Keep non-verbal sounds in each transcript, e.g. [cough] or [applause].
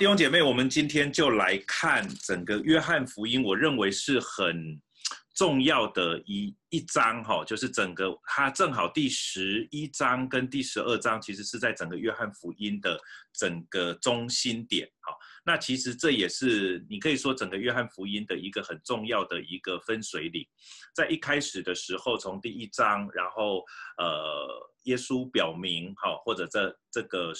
弟兄姐妹，我们今天就来看整个约翰福音，我认为是很重要的一一章哈，就是整个它正好第十一章跟第十二章，其实是在整个约翰福音的整个中心点哈。那其实这也是你可以说整个约翰福音的一个很重要的一个分水岭，在一开始的时候，从第一章，然后呃，耶稣表明哈，或者这这个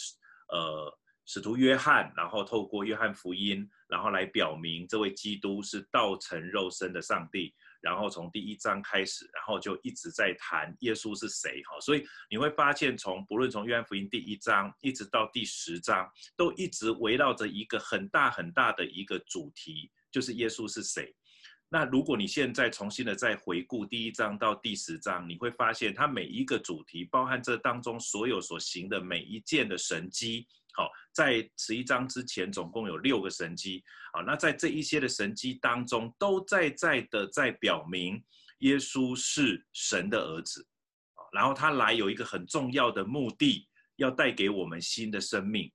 呃。使徒约翰，然后透过约翰福音，然后来表明这位基督是道成肉身的上帝。然后从第一章开始，然后就一直在谈耶稣是谁哈。所以你会发现，从不论从约翰福音第一章一直到第十章，都一直围绕着一个很大很大的一个主题，就是耶稣是谁。那如果你现在重新的再回顾第一章到第十章，你会发现它每一个主题，包含这当中所有所行的每一件的神迹。好，在十一章之前，总共有六个神迹。好，那在这一些的神迹当中，都在在的在表明耶稣是神的儿子。然后他来有一个很重要的目的，要带给我们新的生命。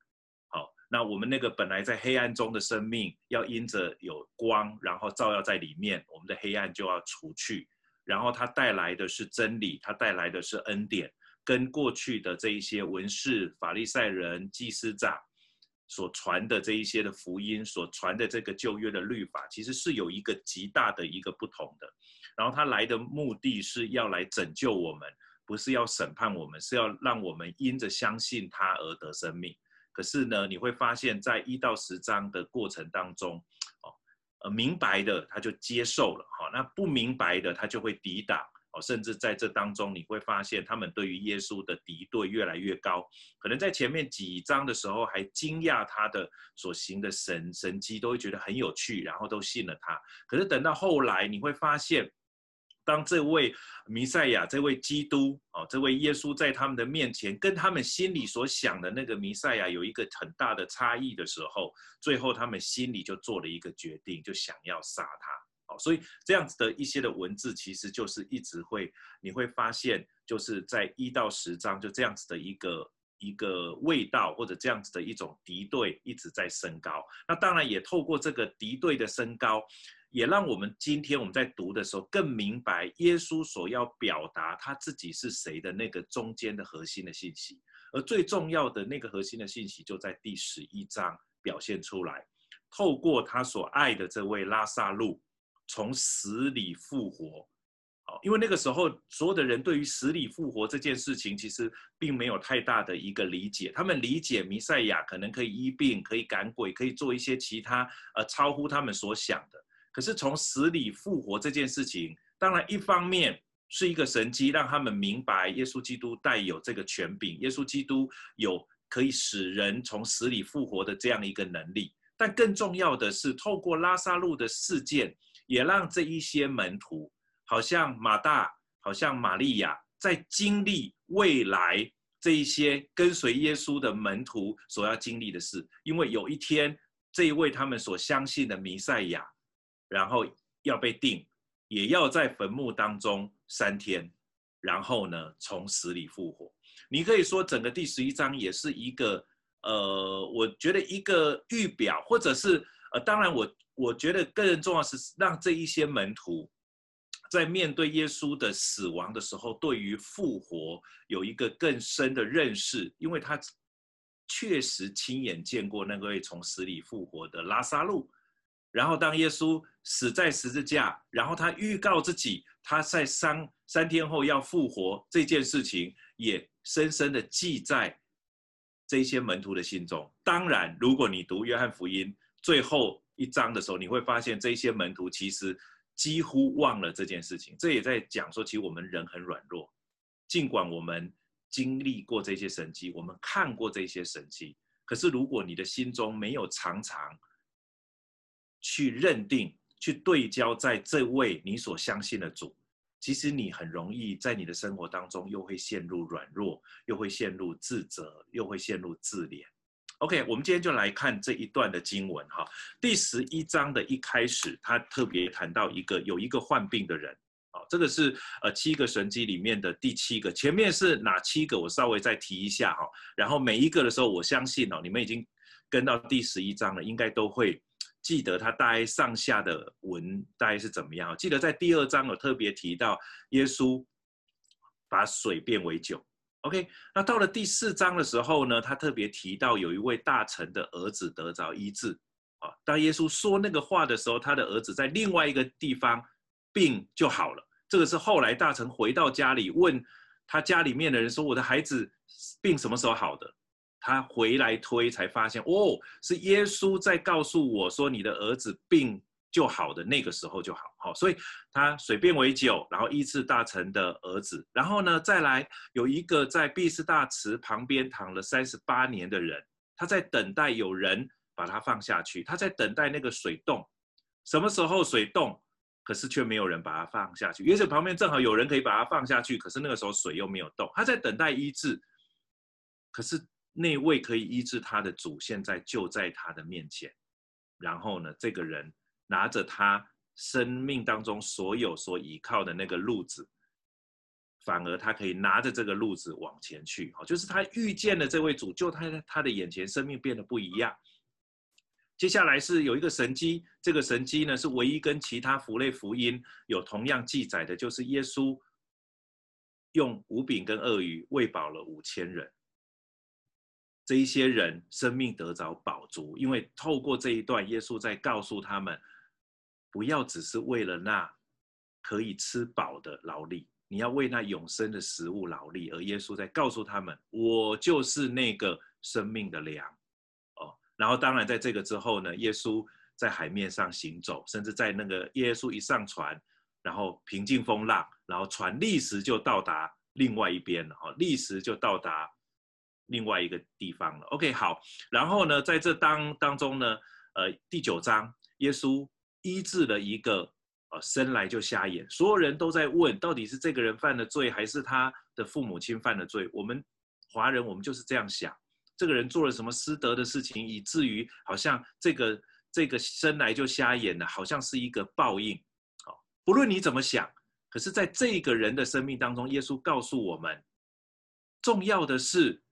好，那我们那个本来在黑暗中的生命，要因着有光，然后照耀在里面，我们的黑暗就要除去。然后他带来的是真理，他带来的是恩典。跟过去的这一些文士、法利赛人、祭司长所传的这一些的福音，所传的这个旧约的律法，其实是有一个极大的一个不同的。然后他来的目的是要来拯救我们，不是要审判我们，是要让我们因着相信他而得生命。可是呢，你会发现在一到十章的过程当中，哦，呃，明白的他就接受了，哈，那不明白的他就会抵挡。甚至在这当中，你会发现他们对于耶稣的敌对越来越高。可能在前面几章的时候还惊讶他的所行的神神迹，都会觉得很有趣，然后都信了他。可是等到后来，你会发现，当这位弥赛亚、这位基督、哦，这位耶稣在他们的面前，跟他们心里所想的那个弥赛亚有一个很大的差异的时候，最后他们心里就做了一个决定，就想要杀他。所以这样子的一些的文字，其实就是一直会，你会发现，就是在一到十章就这样子的一个一个味道，或者这样子的一种敌对一直在升高。那当然也透过这个敌对的升高，也让我们今天我们在读的时候更明白耶稣所要表达他自己是谁的那个中间的核心的信息。而最重要的那个核心的信息，就在第十一章表现出来，透过他所爱的这位拉撒路。从死里复活，好，因为那个时候所有的人对于死里复活这件事情，其实并没有太大的一个理解。他们理解弥赛亚可能可以医病、可以赶鬼、可以做一些其他呃超乎他们所想的。可是从死里复活这件事情，当然一方面是一个神迹，让他们明白耶稣基督带有这个权柄，耶稣基督有可以使人从死里复活的这样一个能力。但更重要的是，透过拉撒路的事件。也让这一些门徒，好像马大，好像玛利亚，在经历未来这一些跟随耶稣的门徒所要经历的事。因为有一天，这一位他们所相信的弥赛亚，然后要被定，也要在坟墓当中三天，然后呢，从死里复活。你可以说，整个第十一章也是一个，呃，我觉得一个预表，或者是，呃，当然我。我觉得更重要是让这一些门徒在面对耶稣的死亡的时候，对于复活有一个更深的认识，因为他确实亲眼见过那个从死里复活的拉撒路。然后当耶稣死在十字架，然后他预告自己他在三三天后要复活这件事情，也深深的记在这些门徒的心中。当然，如果你读约翰福音最后。一章的时候，你会发现这些门徒其实几乎忘了这件事情。这也在讲说，其实我们人很软弱，尽管我们经历过这些神迹，我们看过这些神迹，可是如果你的心中没有常常去认定、去对焦在这位你所相信的主，其实你很容易在你的生活当中又会陷入软弱，又会陷入自责，又会陷入自怜。OK，我们今天就来看这一段的经文哈。第十一章的一开始，他特别谈到一个有一个患病的人，啊，这个是呃七个神迹里面的第七个。前面是哪七个？我稍微再提一下哈。然后每一个的时候，我相信哦，你们已经跟到第十一章了，应该都会记得他大概上下的文大概是怎么样。记得在第二章有特别提到耶稣把水变为酒。OK，那到了第四章的时候呢，他特别提到有一位大臣的儿子得着医治。啊，当耶稣说那个话的时候，他的儿子在另外一个地方病就好了。这个是后来大臣回到家里问他家里面的人说：“我的孩子病什么时候好的？”他回来推才发现，哦，是耶稣在告诉我说：“你的儿子病就好的那个时候就好。”好，所以他水变为酒，然后医治大臣的儿子。然后呢，再来有一个在毕士大池旁边躺了三十八年的人，他在等待有人把他放下去，他在等待那个水动，什么时候水动？可是却没有人把他放下去。也许旁边正好有人可以把他放下去，可是那个时候水又没有动，他在等待医治。可是那位可以医治他的主现在就在他的面前。然后呢，这个人拿着他生命当中所有所依靠的那个路子，反而他可以拿着这个路子往前去。好，就是他遇见了这位主，就他他的眼前生命变得不一样。接下来是有一个神迹，这个神迹呢是唯一跟其他福类福音有同样记载的，就是耶稣用五饼跟鳄鱼喂饱了五千人。这一些人生命得着饱足，因为透过这一段，耶稣在告诉他们，不要只是为了那可以吃饱的劳力，你要为那永生的食物劳力。而耶稣在告诉他们，我就是那个生命的粮。哦然后，当然，在这个之后呢，耶稣在海面上行走，甚至在那个耶稣一上船，然后平静风浪，然后船立时就到达另外一边了，哈，立时就到达另外一个地方了。OK，好，然后呢，在这当当中呢，呃，第九章，耶稣医治了一个呃生来就瞎眼，所有人都在问，到底是这个人犯了罪，还是他的父母亲犯了罪？我们华人，我们就是这样想。这个人做了什么失德的事情，以至于好像这个这个生来就瞎眼的，好像是一个报应。好，不论你怎么想，可是在这个人的生命当中，耶稣告诉我们，重要的是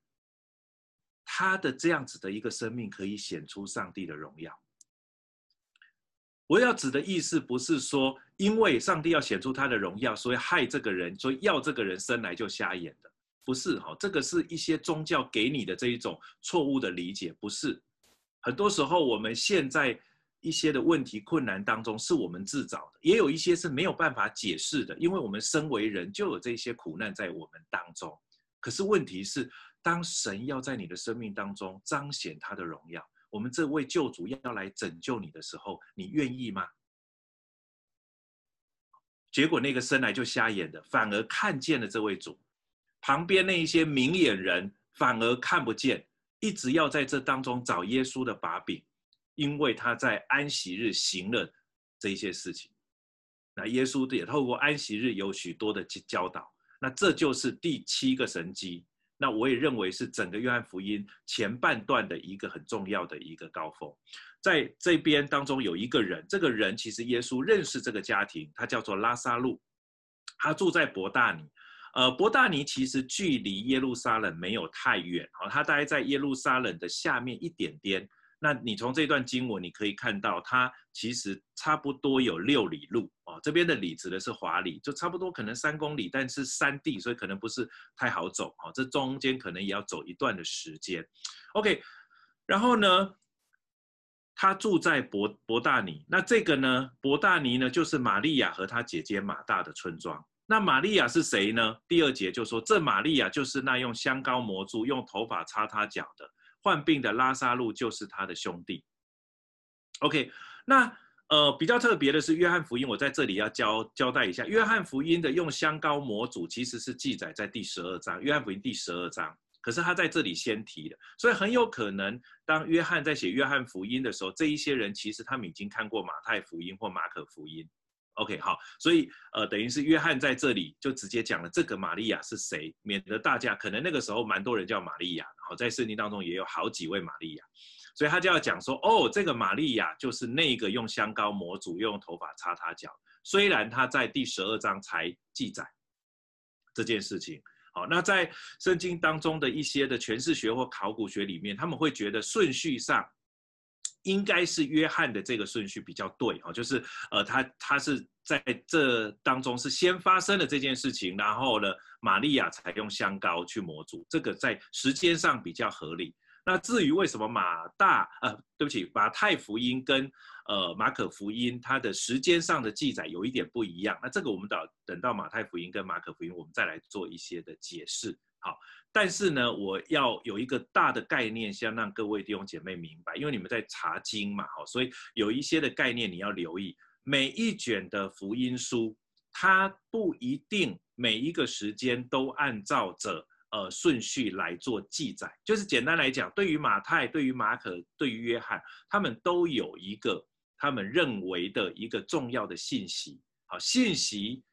他的这样子的一个生命可以显出上帝的荣耀。我要指的意思不是说，因为上帝要显出他的荣耀，所以害这个人，所以要这个人生来就瞎眼的。不是哈，这个是一些宗教给你的这一种错误的理解，不是。很多时候我们现在一些的问题困难当中，是我们自找的，也有一些是没有办法解释的，因为我们身为人就有这些苦难在我们当中。可是问题是，当神要在你的生命当中彰显他的荣耀，我们这位救主要来拯救你的时候，你愿意吗？结果那个生来就瞎眼的，反而看见了这位主。旁边那一些明眼人反而看不见，一直要在这当中找耶稣的把柄，因为他在安息日行了这些事情。那耶稣也透过安息日有许多的教导。那这就是第七个神迹。那我也认为是整个约翰福音前半段的一个很重要的一个高峰。在这边当中有一个人，这个人其实耶稣认识这个家庭，他叫做拉撒路，他住在伯大尼。呃，伯大尼其实距离耶路撒冷没有太远，哦，他大概在耶路撒冷的下面一点点。那你从这段经文你可以看到，它其实差不多有六里路哦。这边的里指的是华里，就差不多可能三公里，但是山地，所以可能不是太好走哦。这中间可能也要走一段的时间。OK，然后呢，他住在伯伯大尼，那这个呢，伯大尼呢，就是玛利亚和她姐姐马大的村庄。那玛利亚是谁呢？第二节就说，这玛利亚就是那用香膏抹主、用头发擦他脚的患病的拉撒路，就是他的兄弟。OK，那呃比较特别的是约翰福音，我在这里要交交代一下，约翰福音的用香膏抹主其实是记载在第十二章，约翰福音第十二章，可是他在这里先提的，所以很有可能当约翰在写约翰福音的时候，这一些人其实他们已经看过马太福音或马可福音。OK，好，所以呃，等于是约翰在这里就直接讲了这个玛利亚是谁，免得大家可能那个时候蛮多人叫玛利亚，好，在圣经当中也有好几位玛利亚，所以他就要讲说，哦，这个玛利亚就是那个用香膏抹主，用头发擦他脚，虽然他在第十二章才记载这件事情，好，那在圣经当中的一些的诠释学或考古学里面，他们会觉得顺序上应该是约翰的这个顺序比较对哈，就是呃，他他是在这当中是先发生了这件事情，然后呢，玛利亚才用香膏去抹主，这个在时间上比较合理。那至于为什么马大呃，对不起，马太福音跟呃马可福音它的时间上的记载有一点不一样，那这个我们等等到马太福音跟马可福音，我们再来做一些的解释。好，但是呢，我要有一个大的概念，先让各位弟兄姐妹明白，因为你们在查经嘛，好，所以有一些的概念你要留意。每一卷的福音书，它不一定每一个时间都按照着呃顺序来做记载。就是简单来讲，对于马太、对于马可、对于约翰，他们都有一个他们认为的一个重要的信息。好，信息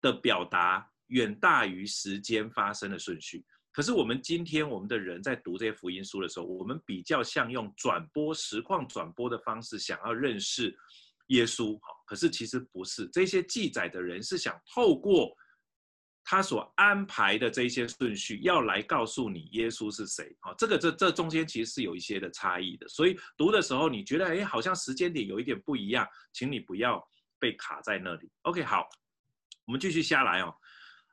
的表达。远大于时间发生的顺序。可是我们今天我们的人在读这些福音书的时候，我们比较像用转播实况转播的方式，想要认识耶稣。可是其实不是。这些记载的人是想透过他所安排的这些顺序，要来告诉你耶稣是谁。好，这个这这中间其实是有一些的差异的。所以读的时候你觉得，哎，好像时间点有一点不一样，请你不要被卡在那里。OK，好，我们继续下来哦。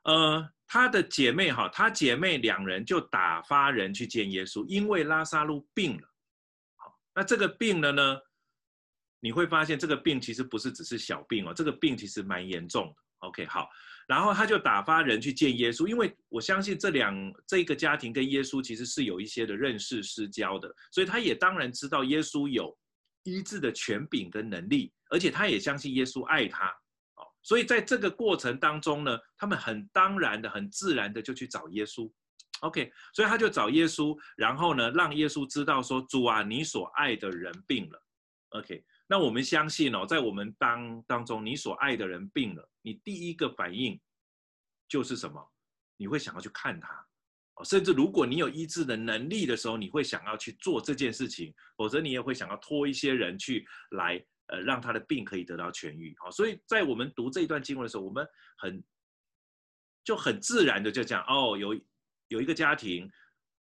呃，他的姐妹哈，他姐妹两人就打发人去见耶稣，因为拉撒路病了。好，那这个病了呢，你会发现这个病其实不是只是小病哦，这个病其实蛮严重的。OK，好，然后他就打发人去见耶稣，因为我相信这两这个家庭跟耶稣其实是有一些的认识私交的，所以他也当然知道耶稣有医治的权柄跟能力，而且他也相信耶稣爱他。所以在这个过程当中呢，他们很当然的、很自然的就去找耶稣，OK，所以他就找耶稣，然后呢，让耶稣知道说：“主啊，你所爱的人病了。”OK，那我们相信哦，在我们当当中，你所爱的人病了，你第一个反应就是什么？你会想要去看他，甚至如果你有医治的能力的时候，你会想要去做这件事情，否则你也会想要拖一些人去来。呃，让他的病可以得到痊愈，好，所以在我们读这一段经文的时候，我们很就很自然的就讲，哦，有有一个家庭，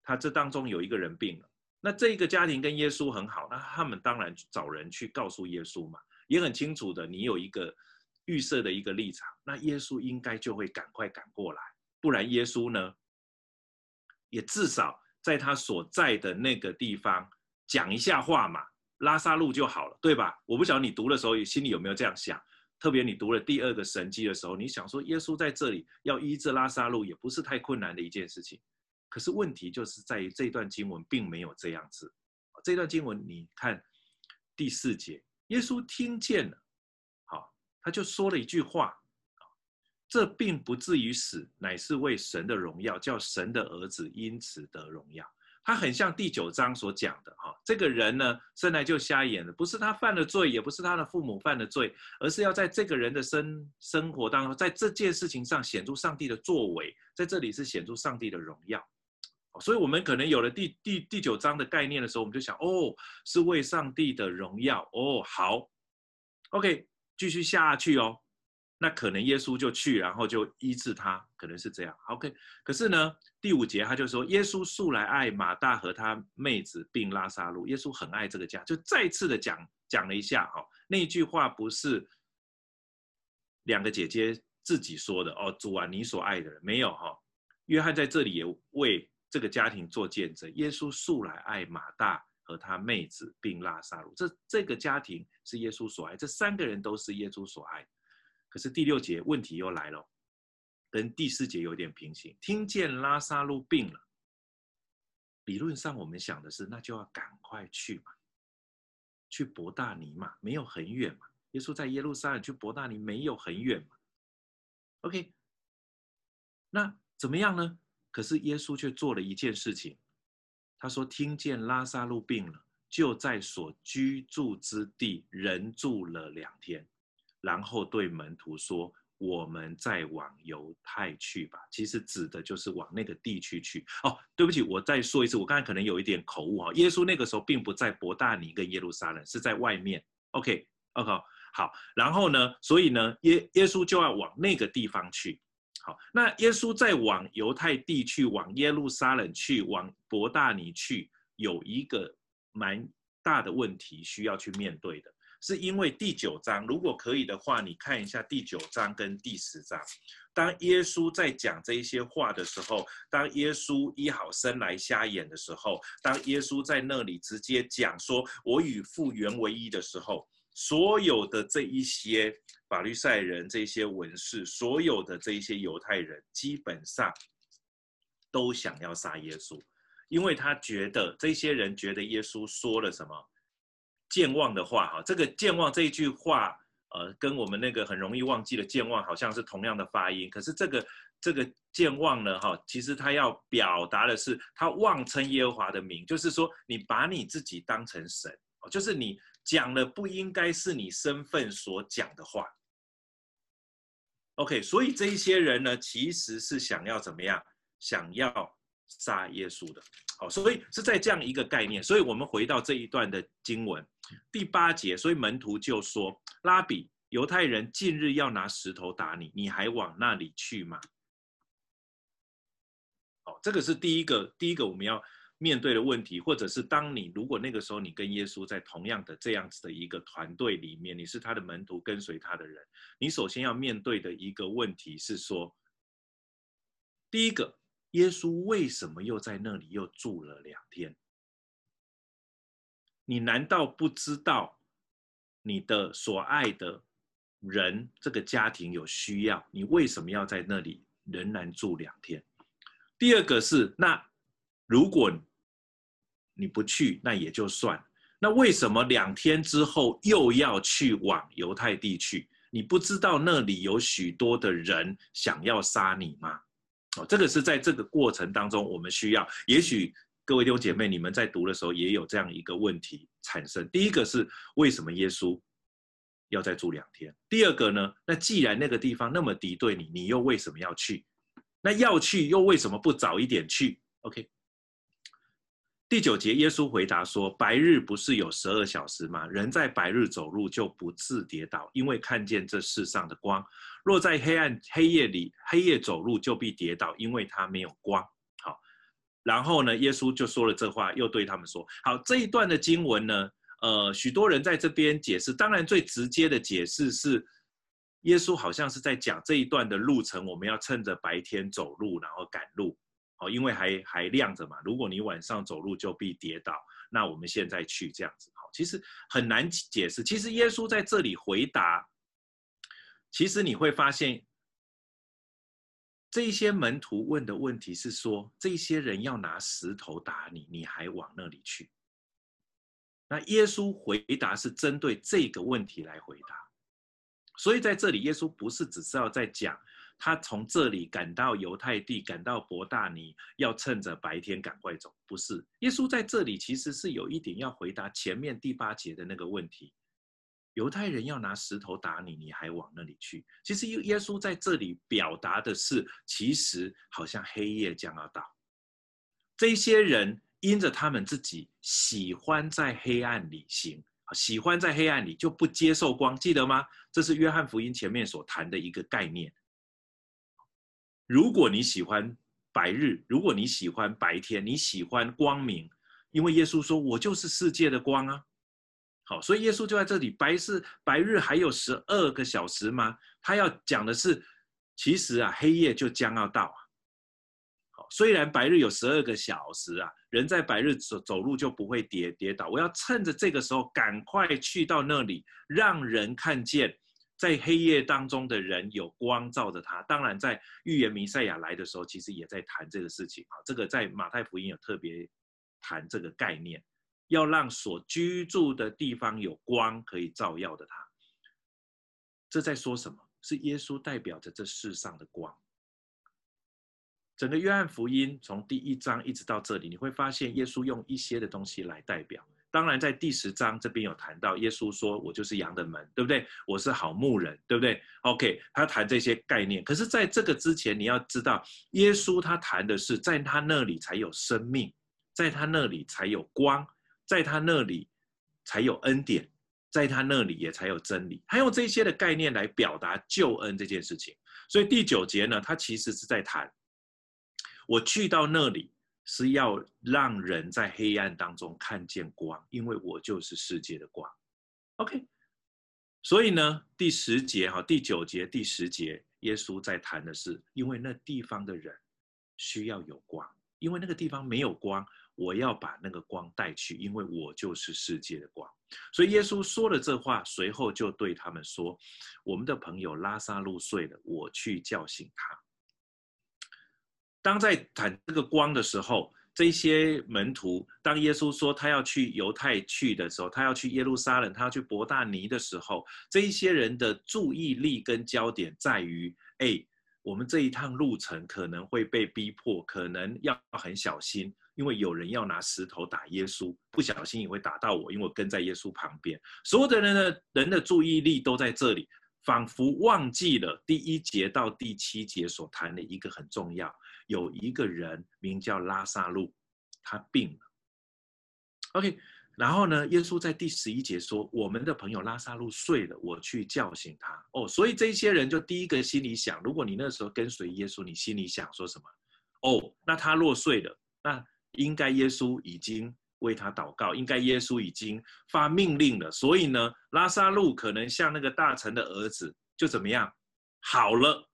他这当中有一个人病了，那这个家庭跟耶稣很好，那他们当然找人去告诉耶稣嘛，也很清楚的，你有一个预设的一个立场，那耶稣应该就会赶快赶过来，不然耶稣呢，也至少在他所在的那个地方讲一下话嘛。拉撒路就好了，对吧？我不晓得你读的时候心里有没有这样想。特别你读了第二个神迹的时候，你想说耶稣在这里要医治拉撒路，也不是太困难的一件事情。可是问题就是在于这段经文并没有这样子。这段经文你看第四节，耶稣听见了，好，他就说了一句话：这并不至于死，乃是为神的荣耀，叫神的儿子因此得荣耀。他很像第九章所讲的哈，这个人呢，生来就瞎眼的，不是他犯了罪，也不是他的父母犯了罪，而是要在这个人的生生活当中，在这件事情上显出上帝的作为，在这里是显出上帝的荣耀。所以，我们可能有了第第第九章的概念的时候，我们就想，哦，是为上帝的荣耀。哦，好，OK，继续下去哦。那可能耶稣就去，然后就医治他，可能是这样。OK，可是呢，第五节他就说，耶稣素来爱马大和他妹子并拉撒路。耶稣很爱这个家，就再次的讲讲了一下哈、哦，那句话不是两个姐姐自己说的哦，主啊，你所爱的人没有哈、哦。约翰在这里也为这个家庭做见证，耶稣素来爱马大和他妹子并拉撒路。这这个家庭是耶稣所爱，这三个人都是耶稣所爱。可是第六节问题又来了，跟第四节有点平行。听见拉撒路病了，理论上我们想的是，那就要赶快去嘛，去伯大尼嘛，没有很远嘛。耶稣在耶路撒冷去伯大尼没有很远嘛。OK，那怎么样呢？可是耶稣却做了一件事情，他说：听见拉撒路病了，就在所居住之地人住了两天。然后对门徒说：“我们再往犹太去吧。”其实指的就是往那个地区去。哦，对不起，我再说一次，我刚才可能有一点口误哈。耶稣那个时候并不在伯大尼跟耶路撒冷，是在外面。OK，OK，、好。然后呢，所以呢，耶耶稣就要往那个地方去。好，那耶稣再往犹太地区、往耶路撒冷去、往伯大尼去，有一个蛮大的问题需要去面对的，是因为第九章，如果可以的话，你看一下第九章跟第十章，当耶稣在讲这一些话的时候，当耶稣医好生来瞎眼的时候，当耶稣在那里直接讲说“我与父原为一”的时候，所有的这一些法利赛人、这些文士、所有的这一些犹太人，基本上都想要杀耶稣。因为他觉得这些人觉得耶稣说了什么健忘的话哈，这个健忘这一句话，呃，跟我们那个很容易忘记的健忘好像是同样的发音。可是这个这个健忘呢哈，其实他要表达的是他妄称耶和华的名，就是说你把你自己当成神，就是你讲了不应该是你身份所讲的话。OK，所以这一些人呢，其实是想要怎么样？想要。杀耶稣的，好，所以是在这样一个概念。所以我们回到这一段的经文第八节，所以门徒就说：“拉比，犹太人近日要拿石头打你，你还往那里去吗？”好，这个是第一个，第一个我们要面对的问题，或者是当你如果那个时候你跟耶稣在同样的这样子的一个团队里面，你是他的门徒，跟随他的人，你首先要面对的一个问题是说，第一个。耶稣为什么又在那里又住了两天？你难道不知道你的所爱的人这个家庭有需要？你为什么要在那里仍然住两天？第二个是，那如果你不去，那也就算。那为什么两天之后又要去往犹太地去？你不知道那里有许多的人想要杀你吗？哦，这个是在这个过程当中，我们需要。也许各位弟兄姐妹，你们在读的时候也有这样一个问题产生。第一个是为什么耶稣要再住两天？第二个呢？那既然那个地方那么敌对你，你又为什么要去？那要去又为什么不早一点去？OK。第九节，耶稣回答说：“白日不是有十二小时吗？人在白日走路就不自跌倒，因为看见这世上的光。若在黑暗黑夜里，黑夜走路就必跌倒，因为他没有光。”好，然后呢，耶稣就说了这话，又对他们说：“好，这一段的经文呢，呃，许多人在这边解释，当然最直接的解释是，耶稣好像是在讲这一段的路程，我们要趁着白天走路，然后赶路。”哦，因为还还亮着嘛，如果你晚上走路就必跌倒。那我们现在去这样子，好，其实很难解释。其实耶稣在这里回答，其实你会发现，这些门徒问的问题是说，这些人要拿石头打你，你还往那里去？那耶稣回答是针对这个问题来回答，所以在这里，耶稣不是只是要在讲。他从这里赶到犹太地，赶到伯大尼，要趁着白天赶快走。不是，耶稣在这里其实是有一点要回答前面第八节的那个问题：犹太人要拿石头打你，你还往那里去？其实耶稣在这里表达的是，其实好像黑夜将要到，这些人因着他们自己喜欢在黑暗里行，喜欢在黑暗里就不接受光，记得吗？这是约翰福音前面所谈的一个概念。如果你喜欢白日，如果你喜欢白天，你喜欢光明，因为耶稣说：“我就是世界的光啊。”好，所以耶稣就在这里，白是白日还有十二个小时吗？他要讲的是，其实啊，黑夜就将要到啊。好，虽然白日有十二个小时啊，人在白日走走路就不会跌跌倒。我要趁着这个时候，赶快去到那里，让人看见。在黑夜当中的人有光照着他。当然，在预言弥赛亚来的时候，其实也在谈这个事情啊。这个在马太福音有特别谈这个概念，要让所居住的地方有光可以照耀的他。这在说什么？是耶稣代表着这世上的光。整个约翰福音从第一章一直到这里，你会发现耶稣用一些的东西来代表。当然，在第十章这边有谈到，耶稣说：“我就是羊的门，对不对？我是好牧人，对不对？”OK，他谈这些概念。可是，在这个之前，你要知道，耶稣他谈的是，在他那里才有生命，在他那里才有光，在他那里才有恩典，在他那里也才有真理。他用这些的概念来表达救恩这件事情。所以第九节呢，他其实是在谈，我去到那里。是要让人在黑暗当中看见光，因为我就是世界的光。OK，所以呢，第十节哈，第九节、第十节，耶稣在谈的是，因为那地方的人需要有光，因为那个地方没有光，我要把那个光带去，因为我就是世界的光。所以耶稣说了这话，随后就对他们说：“我们的朋友拉萨路睡了，我去叫醒他。”当在谈这个光的时候，这些门徒，当耶稣说他要去犹太去的时候，他要去耶路撒冷，他要去伯大尼的时候，这一些人的注意力跟焦点在于：哎，我们这一趟路程可能会被逼迫，可能要很小心，因为有人要拿石头打耶稣，不小心也会打到我，因为我跟在耶稣旁边。所有的人的人的注意力都在这里，仿佛忘记了第一节到第七节所谈的一个很重要。有一个人名叫拉撒路，他病了。OK，然后呢，耶稣在第十一节说：“我们的朋友拉撒路睡了，我去叫醒他。”哦，所以这些人就第一个心里想：如果你那时候跟随耶稣，你心里想说什么？哦，那他若睡了，那应该耶稣已经为他祷告，应该耶稣已经发命令了。所以呢，拉撒路可能像那个大臣的儿子，就怎么样好了。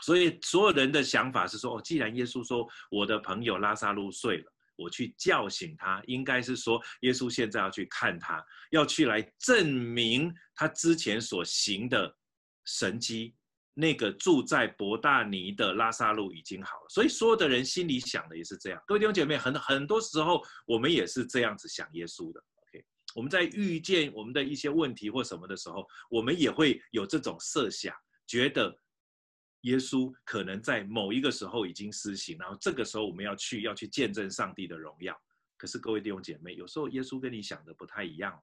所以所有人的想法是说：哦，既然耶稣说我的朋友拉撒路睡了，我去叫醒他，应该是说耶稣现在要去看他，要去来证明他之前所行的神迹。那个住在伯大尼的拉撒路已经好了。所以所有的人心里想的也是这样。各位弟兄姐妹，很很多时候我们也是这样子想耶稣的。OK，我们在遇见我们的一些问题或什么的时候，我们也会有这种设想，觉得。耶稣可能在某一个时候已经施行，然后这个时候我们要去，要去见证上帝的荣耀。可是各位弟兄姐妹，有时候耶稣跟你想的不太一样。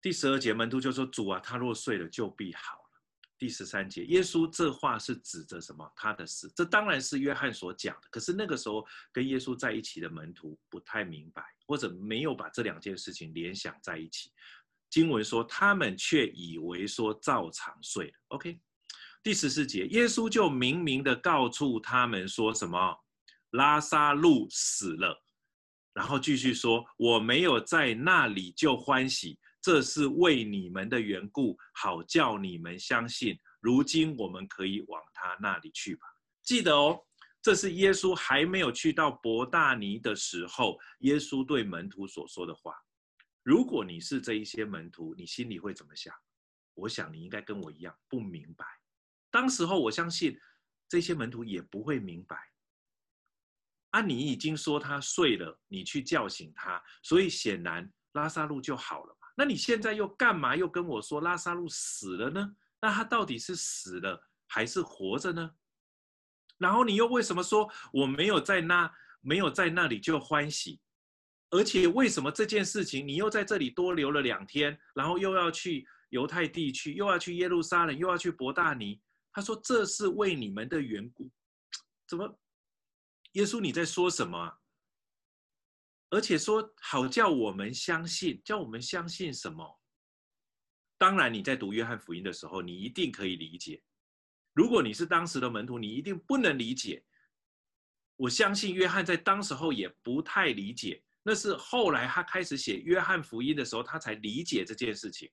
第十二节，门徒就说：“主啊，他若睡了，就必好了。”第十三节，耶稣这话是指着什么？他的死。这当然是约翰所讲的。可是那个时候跟耶稣在一起的门徒不太明白，或者没有把这两件事情联想在一起。经文说，他们却以为说照常睡了。OK，第十四节，耶稣就明明的告诉他们说什么？拉撒路死了，然后继续说，我没有在那里就欢喜，这是为你们的缘故，好叫你们相信。如今我们可以往他那里去吧。记得哦，这是耶稣还没有去到伯大尼的时候，耶稣对门徒所说的话。如果你是这一些门徒，你心里会怎么想？我想你应该跟我一样不明白。当时候，我相信这些门徒也不会明白。啊，你已经说他睡了，你去叫醒他，所以显然拉撒路就好了嘛。那你现在又干嘛又跟我说拉撒路死了呢？那他到底是死了还是活着呢？然后你又为什么说我没有在那没有在那里就欢喜？而且为什么这件事情你又在这里多留了两天，然后又要去犹太地区，又要去耶路撒冷，又要去伯大尼？他说这是为你们的缘故。怎么？耶稣你在说什么？而且说好叫我们相信，叫我们相信什么？当然你在读约翰福音的时候，你一定可以理解。如果你是当时的门徒，你一定不能理解。我相信约翰在当时候也不太理解。那是后来他开始写《约翰福音》的时候，他才理解这件事情。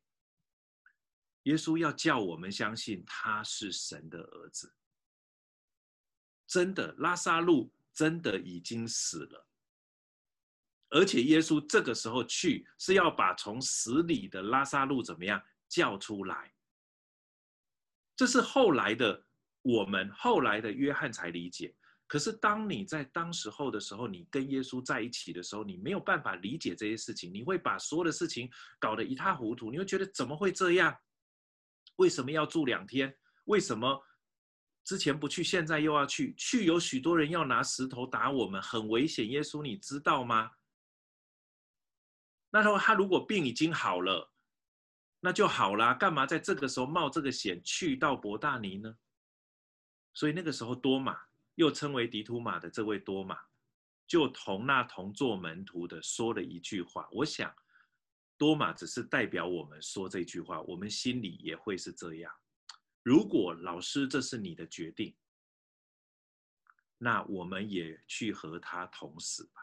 耶稣要叫我们相信他是神的儿子。真的，拉撒路真的已经死了，而且耶稣这个时候去是要把从死里的拉撒路怎么样叫出来。这是后来的我们，后来的约翰才理解。可是，当你在当时候的时候，你跟耶稣在一起的时候，你没有办法理解这些事情，你会把所有的事情搞得一塌糊涂，你会觉得怎么会这样？为什么要住两天？为什么之前不去，现在又要去？去有许多人要拿石头打我们，很危险。耶稣，你知道吗？那他他如果病已经好了，那就好了，干嘛在这个时候冒这个险去到伯大尼呢？所以那个时候多马。又称为迪图马的这位多马，就同那同做门徒的说了一句话。我想，多马只是代表我们说这句话，我们心里也会是这样。如果老师，这是你的决定，那我们也去和他同死吧。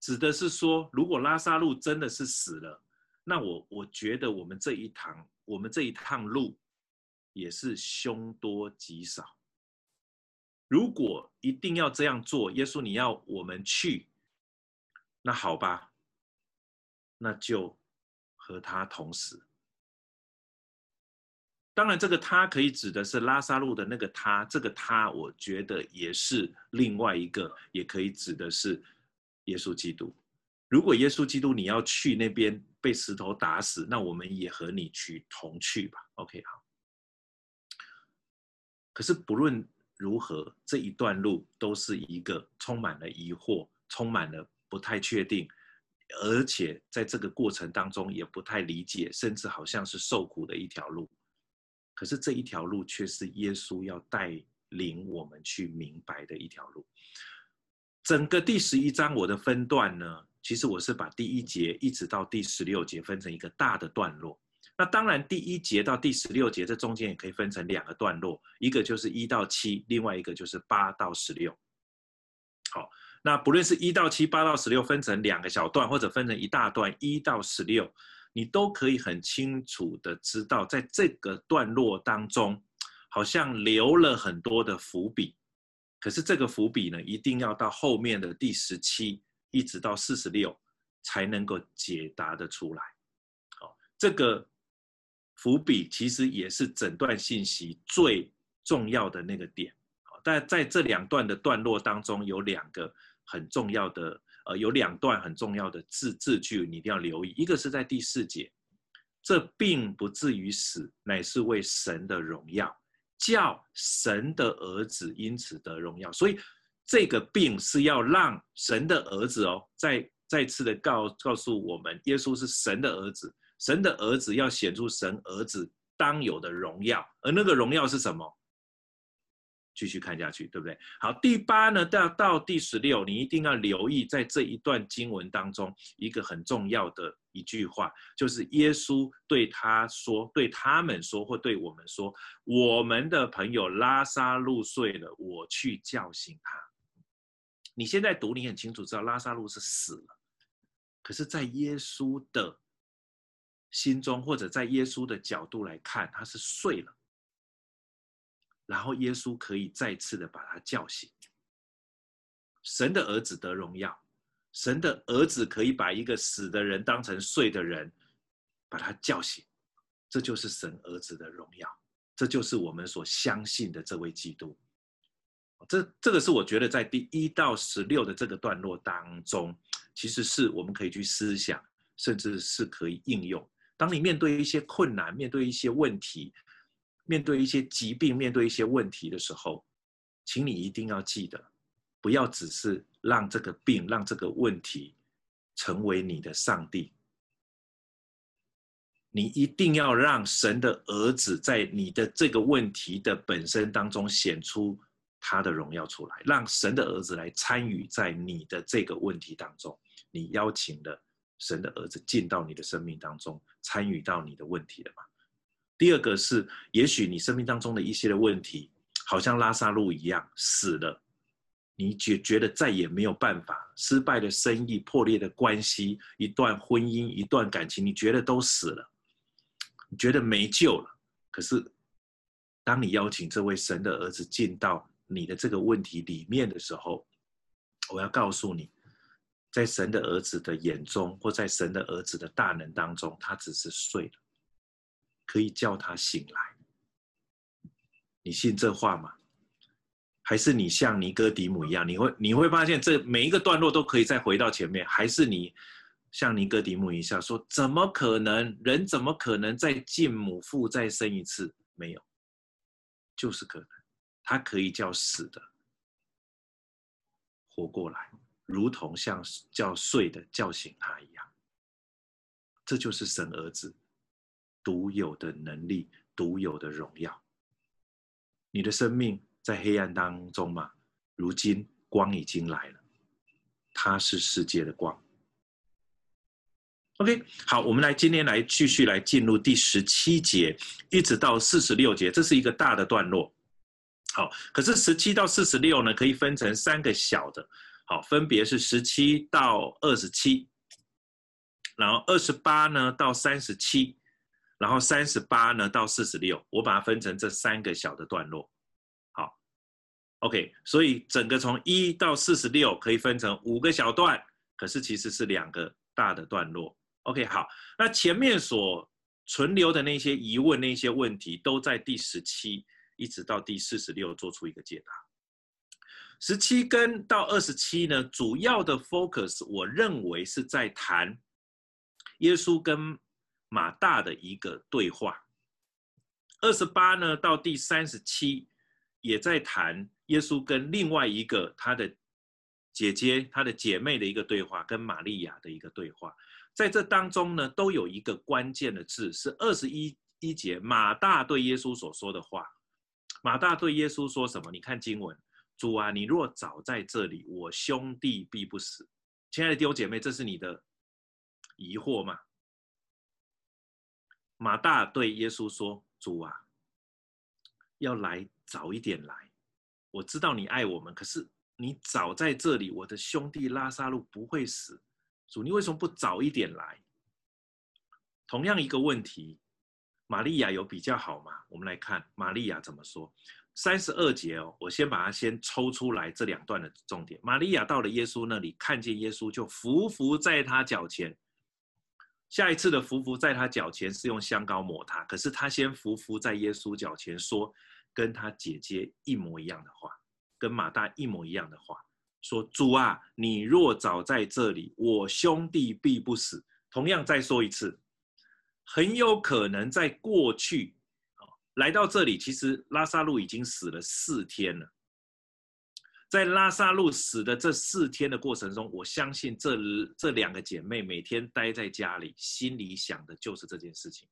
指的是说，如果拉萨路真的是死了，那我我觉得我们这一趟我们这一趟路也是凶多吉少。如果一定要这样做，耶稣你要我们去，那好吧，那就和他同死。当然，这个他可以指的是拉撒路的那个他，这个他，我觉得也是另外一个，也可以指的是耶稣基督。如果耶稣基督你要去那边被石头打死，那我们也和你去同去吧。OK，好。可是不论。如何？这一段路都是一个充满了疑惑、充满了不太确定，而且在这个过程当中也不太理解，甚至好像是受苦的一条路。可是这一条路却是耶稣要带领我们去明白的一条路。整个第十一章我的分段呢，其实我是把第一节一直到第十六节分成一个大的段落。那当然，第一节到第十六节，这中间也可以分成两个段落，一个就是一到七，另外一个就是八到十六。好，那不论是一到七、八到十六，分成两个小段，或者分成一大段，一到十六，你都可以很清楚的知道，在这个段落当中，好像留了很多的伏笔。可是这个伏笔呢，一定要到后面的第十七一直到四十六，才能够解答得出来。好，这个。伏笔其实也是整段信息最重要的那个点，但在这两段的段落当中，有两个很重要的，呃，有两段很重要的字字句，你一定要留意。一个是在第四节，这并不至于死，乃是为神的荣耀，叫神的儿子因此得荣耀。所以这个病是要让神的儿子哦，再再次的告告诉我们，耶稣是神的儿子。神的儿子要显出神儿子当有的荣耀，而那个荣耀是什么？继续看下去，对不对？好，第八呢，到到第十六，你一定要留意，在这一段经文当中，一个很重要的一句话，就是耶稣对他说，对他们说，或对我们说，我们的朋友拉撒路睡了，我去叫醒他。你现在读，你很清楚知道拉撒路是死了，可是，在耶稣的。心中或者在耶稣的角度来看，他是睡了，然后耶稣可以再次的把他叫醒。神的儿子得荣耀，神的儿子可以把一个死的人当成睡的人，把他叫醒，这就是神儿子的荣耀，这就是我们所相信的这位基督。这这个是我觉得在第一到十六的这个段落当中，其实是我们可以去思想，甚至是可以应用。当你面对一些困难、面对一些问题、面对一些疾病、面对一些问题的时候，请你一定要记得，不要只是让这个病、让这个问题成为你的上帝。你一定要让神的儿子在你的这个问题的本身当中显出他的荣耀出来，让神的儿子来参与在你的这个问题当中。你邀请了。神的儿子进到你的生命当中，参与到你的问题了吗？第二个是，也许你生命当中的一些的问题，好像拉撒路一样死了，你觉觉得再也没有办法，失败的生意、破裂的关系、一段婚姻、一段感情，你觉得都死了，你觉得没救了。可是，当你邀请这位神的儿子进到你的这个问题里面的时候，我要告诉你。在神的儿子的眼中，或在神的儿子的大能当中，他只是睡了，可以叫他醒来。你信这话吗？还是你像尼哥底母一样，你会你会发现这每一个段落都可以再回到前面？还是你像尼哥底母一样说，怎么可能？人怎么可能再进母腹再生一次？没有，就是可能，他可以叫死的活过来。如同像叫睡的叫醒他一样，这就是神儿子独有的能力、独有的荣耀。你的生命在黑暗当中吗？如今光已经来了，他是世界的光。OK，好，我们来今天来继续来进入第十七节，一直到四十六节，这是一个大的段落。好，可是十七到四十六呢，可以分成三个小的，好，分别是十七到二十七，然后二十八呢到三十七，然后三十八呢到四十六，我把它分成这三个小的段落。好，OK，所以整个从一到四十六可以分成五个小段，可是其实是两个大的段落。OK，好，那前面所存留的那些疑问、那些问题，都在第十七。一直到第四十六做出一个解答。十七跟到二十七呢，主要的 focus 我认为是在谈耶稣跟马大的一个对话。二十八呢到第三十七也在谈耶稣跟另外一个他的姐姐、他的姐妹的一个对话，跟玛利亚的一个对话。在这当中呢，都有一个关键的字，是二十一一节马大对耶稣所说的话。马大对耶稣说什么？你看经文，主啊，你若早在这里，我兄弟必不死。亲爱的弟兄姐妹，这是你的疑惑吗？马大对耶稣说：“主啊，要来早一点来。我知道你爱我们，可是你早在这里，我的兄弟拉撒路不会死。主，你为什么不早一点来？”同样一个问题。玛利亚有比较好吗？我们来看玛利亚怎么说。三十二节哦，我先把它先抽出来，这两段的重点。玛利亚到了耶稣那里，看见耶稣就伏伏在他脚前。下一次的伏伏在他脚前是用香膏抹他，可是他先伏伏在耶稣脚前说，跟他姐姐一模一样的话，跟马大一模一样的话，说：主啊，你若早在这里，我兄弟必不死。同样再说一次。很有可能在过去，来到这里，其实拉萨路已经死了四天了。在拉萨路死的这四天的过程中，我相信这这两个姐妹每天待在家里，心里想的就是这件事情。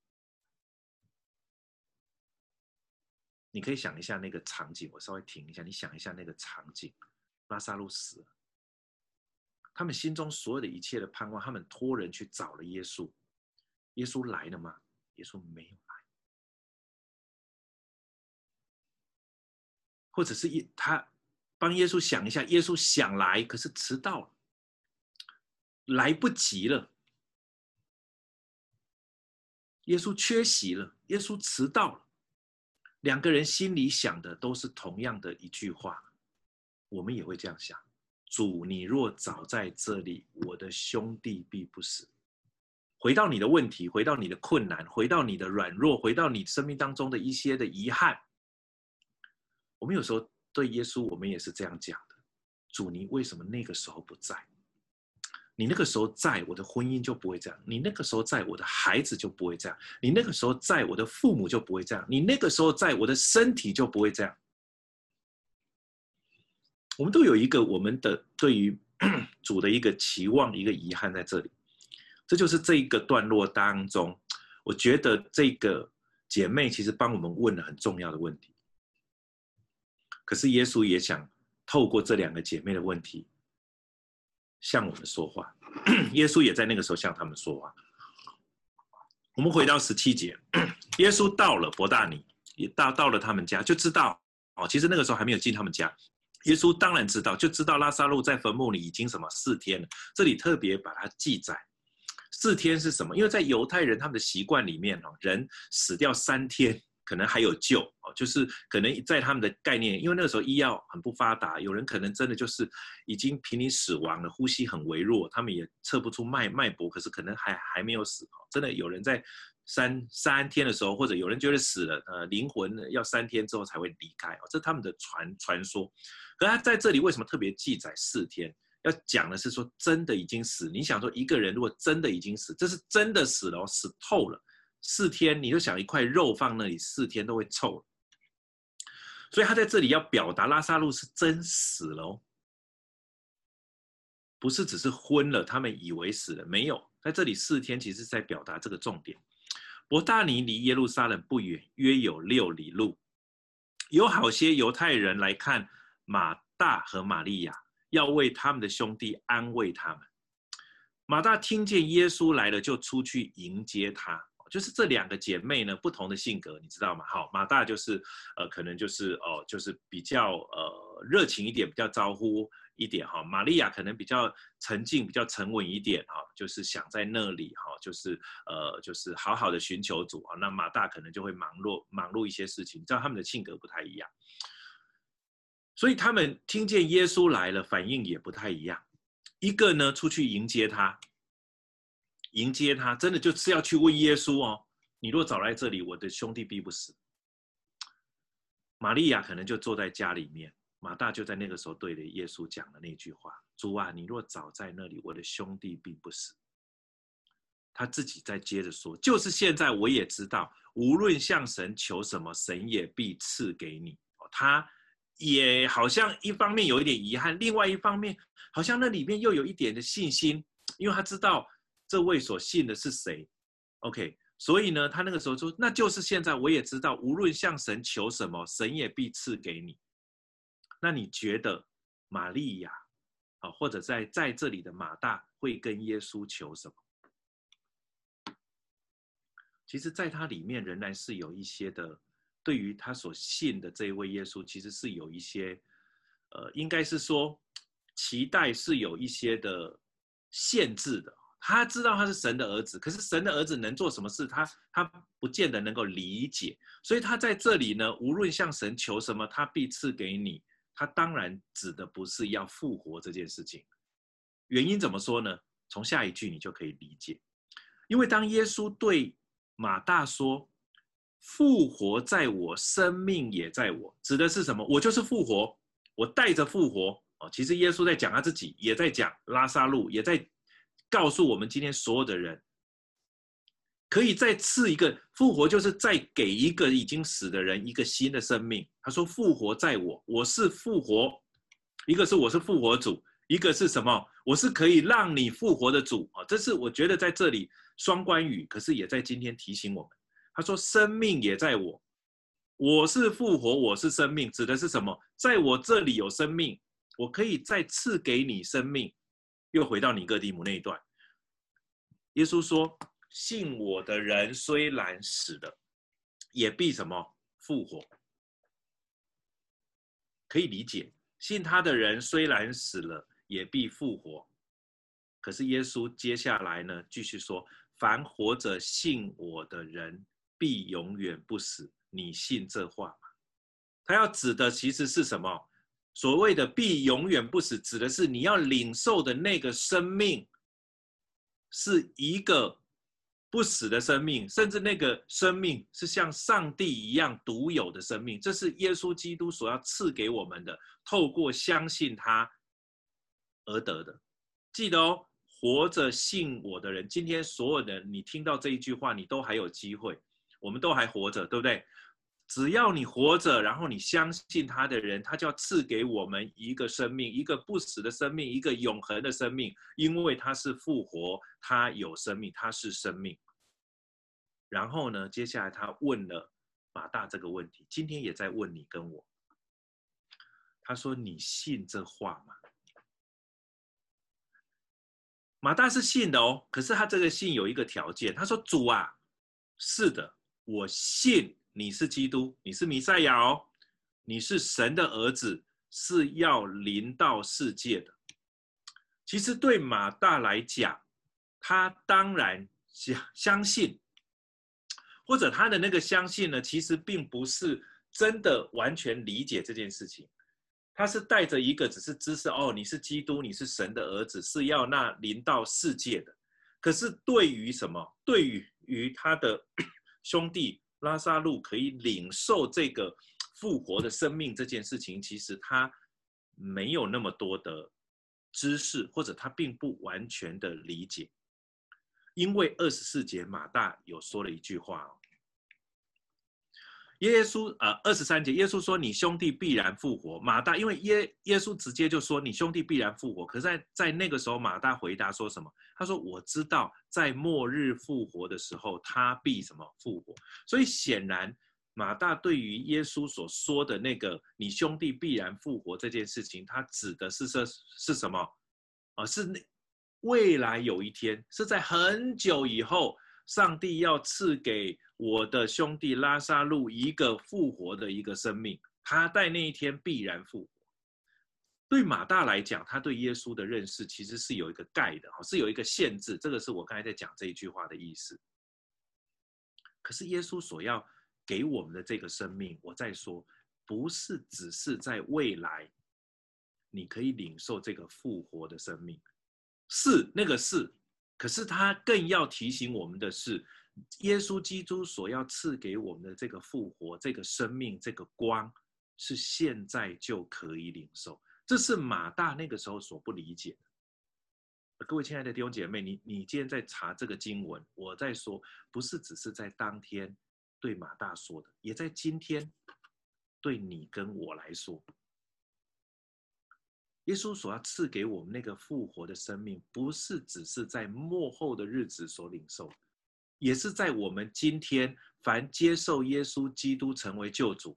你可以想一下那个场景，我稍微停一下，你想一下那个场景，拉萨路死了，他们心中所有的一切的盼望，他们托人去找了耶稣。耶稣来了吗？耶稣没有，或者是耶他帮耶稣想一下，耶稣想来，可是迟到了，来不及了。耶稣缺席了，耶稣迟到了，两个人心里想的都是同样的一句话，我们也会这样想：主，你若早在这里，我的兄弟必不死。回到你的问题，回到你的困难，回到你的软弱，回到你生命当中的一些的遗憾。我们有时候对耶稣，我们也是这样讲的：主，你为什么那个时候不在？你那个时候在，我的婚姻就不会这样；你那个时候在，我的孩子就不会这样；你那个时候在，我的父母就不会这样；你那个时候在，我的身体就不会这样。我们都有一个我们的对于 [coughs] 主的一个期望，一个遗憾在这里。这就是这一个段落当中，我觉得这个姐妹其实帮我们问了很重要的问题。可是耶稣也想透过这两个姐妹的问题向我们说话。[clears throat] 耶稣也在那个时候向他们说话。我们回到十七节，[clears throat] 耶稣到了伯大尼，也到到了他们家，就知道哦，其实那个时候还没有进他们家。耶稣当然知道，就知道拉撒路在坟墓里已经什么四天了。这里特别把它记载。四天是什么？因为在犹太人他们的习惯里面哦，人死掉三天可能还有救哦，就是可能在他们的概念，因为那个时候医药很不发达，有人可能真的就是已经濒临死亡了，呼吸很微弱，他们也测不出脉脉搏，可是可能还还没有死哦。真的有人在三三天的时候，或者有人觉得死了，呃，灵魂要三天之后才会离开哦，这是他们的传传说。可他在这里为什么特别记载四天？要讲的是说，真的已经死。你想说，一个人如果真的已经死，这是真的死了，死透了，四天，你就想一块肉放那里，四天都会臭。所以他在这里要表达，拉撒路是真死了哦，不是只是昏了，他们以为死了，没有。在这里四天，其实在表达这个重点。伯大尼离耶路撒冷不远，约有六里路。有好些犹太人来看马大和玛利亚。要为他们的兄弟安慰他们。马大听见耶稣来了，就出去迎接他。就是这两个姐妹呢，不同的性格，你知道吗？好，马大就是呃，可能就是哦，就是比较呃热情一点，比较招呼一点哈。玛利亚可能比较沉静，比较沉稳一点哈，就是想在那里哈，就是呃，就是好好的寻求主啊。那马大可能就会忙碌忙碌一些事情，你知道他们的性格不太一样，所以他们听见耶稣来了，反应也不太一样。一个呢，出去迎接他。迎接他，真的就是要去问耶稣哦。你若早来这里，我的兄弟必不死。玛利亚可能就坐在家里面，马大就在那个时候对着耶稣讲了那句话：“主啊，你若早在那里，我的兄弟必不死。”他自己再接着说：“就是现在，我也知道，无论向神求什么，神也必赐给你。”他也好像一方面有一点遗憾，另外一方面好像那里面又有一点的信心，因为他知道。这位所信的是谁？OK，所以呢，他那个时候说，那就是现在我也知道，无论向神求什么，神也必赐给你。那你觉得玛利亚啊，或者在在这里的马大会跟耶稣求什么？其实，在他里面仍然是有一些的，对于他所信的这一位耶稣，其实是有一些，呃，应该是说期待是有一些的限制的。他知道他是神的儿子，可是神的儿子能做什么事，他他不见得能够理解。所以他在这里呢，无论向神求什么，他必赐给你。他当然指的不是要复活这件事情。原因怎么说呢？从下一句你就可以理解。因为当耶稣对马大说：“复活在我，生命也在我”，指的是什么？我就是复活，我带着复活哦。其实耶稣在讲他自己，也在讲拉撒路，也在。告诉我们今天所有的人，可以再赐一个复活，就是再给一个已经死的人一个新的生命。他说：“复活在我，我是复活。一个是我是复活主，一个是什么？我是可以让你复活的主啊！这是我觉得在这里双关语，可是也在今天提醒我们。他说：生命也在我，我是复活，我是生命，指的是什么？在我这里有生命，我可以再赐给你生命。”又回到尼哥底母那一段，耶稣说：“信我的人虽然死了，也必什么复活。”可以理解，信他的人虽然死了，也必复活。可是耶稣接下来呢，继续说：“凡活着信我的人，必永远不死。”你信这话吗？他要指的其实是什么？所谓的必永远不死，指的是你要领受的那个生命，是一个不死的生命，甚至那个生命是像上帝一样独有的生命。这是耶稣基督所要赐给我们的，透过相信他而得的。记得哦，活着信我的人，今天所有的你听到这一句话，你都还有机会，我们都还活着，对不对？只要你活着，然后你相信他的人，他就要赐给我们一个生命，一个不死的生命，一个永恒的生命，因为他是复活，他有生命，他是生命。然后呢，接下来他问了马大这个问题，今天也在问你跟我。他说：“你信这话吗？”马大是信的哦，可是他这个信有一个条件，他说：“主啊，是的，我信。”你是基督，你是弥赛亚哦，你是神的儿子，是要临到世界的。其实对马大来讲，他当然相相信，或者他的那个相信呢，其实并不是真的完全理解这件事情。他是带着一个只是知识哦，你是基督，你是神的儿子，是要那临到世界的。可是对于什么？对于于他的 [coughs] 兄弟。拉萨路可以领受这个复活的生命这件事情，其实他没有那么多的知识，或者他并不完全的理解。因为二十四节马大有说了一句话哦，耶稣呃二十三节耶稣说，你兄弟必然复活。马大因为耶耶稣直接就说，你兄弟必然复活，可是在在那个时候马大回答说什么？他说：“我知道，在末日复活的时候，他必什么复活？所以显然，马大对于耶稣所说的那个‘你兄弟必然复活’这件事情，他指的是是是什么？啊，是那未来有一天，是在很久以后，上帝要赐给我的兄弟拉撒路一个复活的一个生命，他在那一天必然复活。对马大来讲，他对耶稣的认识其实是有一个盖的，是有一个限制。这个是我刚才在讲这一句话的意思。可是耶稣所要给我们的这个生命，我再说，不是只是在未来，你可以领受这个复活的生命，是那个是。可是他更要提醒我们的是，耶稣基督所要赐给我们的这个复活、这个生命、这个光，是现在就可以领受。这是马大那个时候所不理解的。各位亲爱的弟兄姐妹，你你今天在查这个经文，我在说，不是只是在当天对马大说的，也在今天对你跟我来说。耶稣所要赐给我们那个复活的生命，不是只是在末后的日子所领受，也是在我们今天，凡接受耶稣基督成为救主，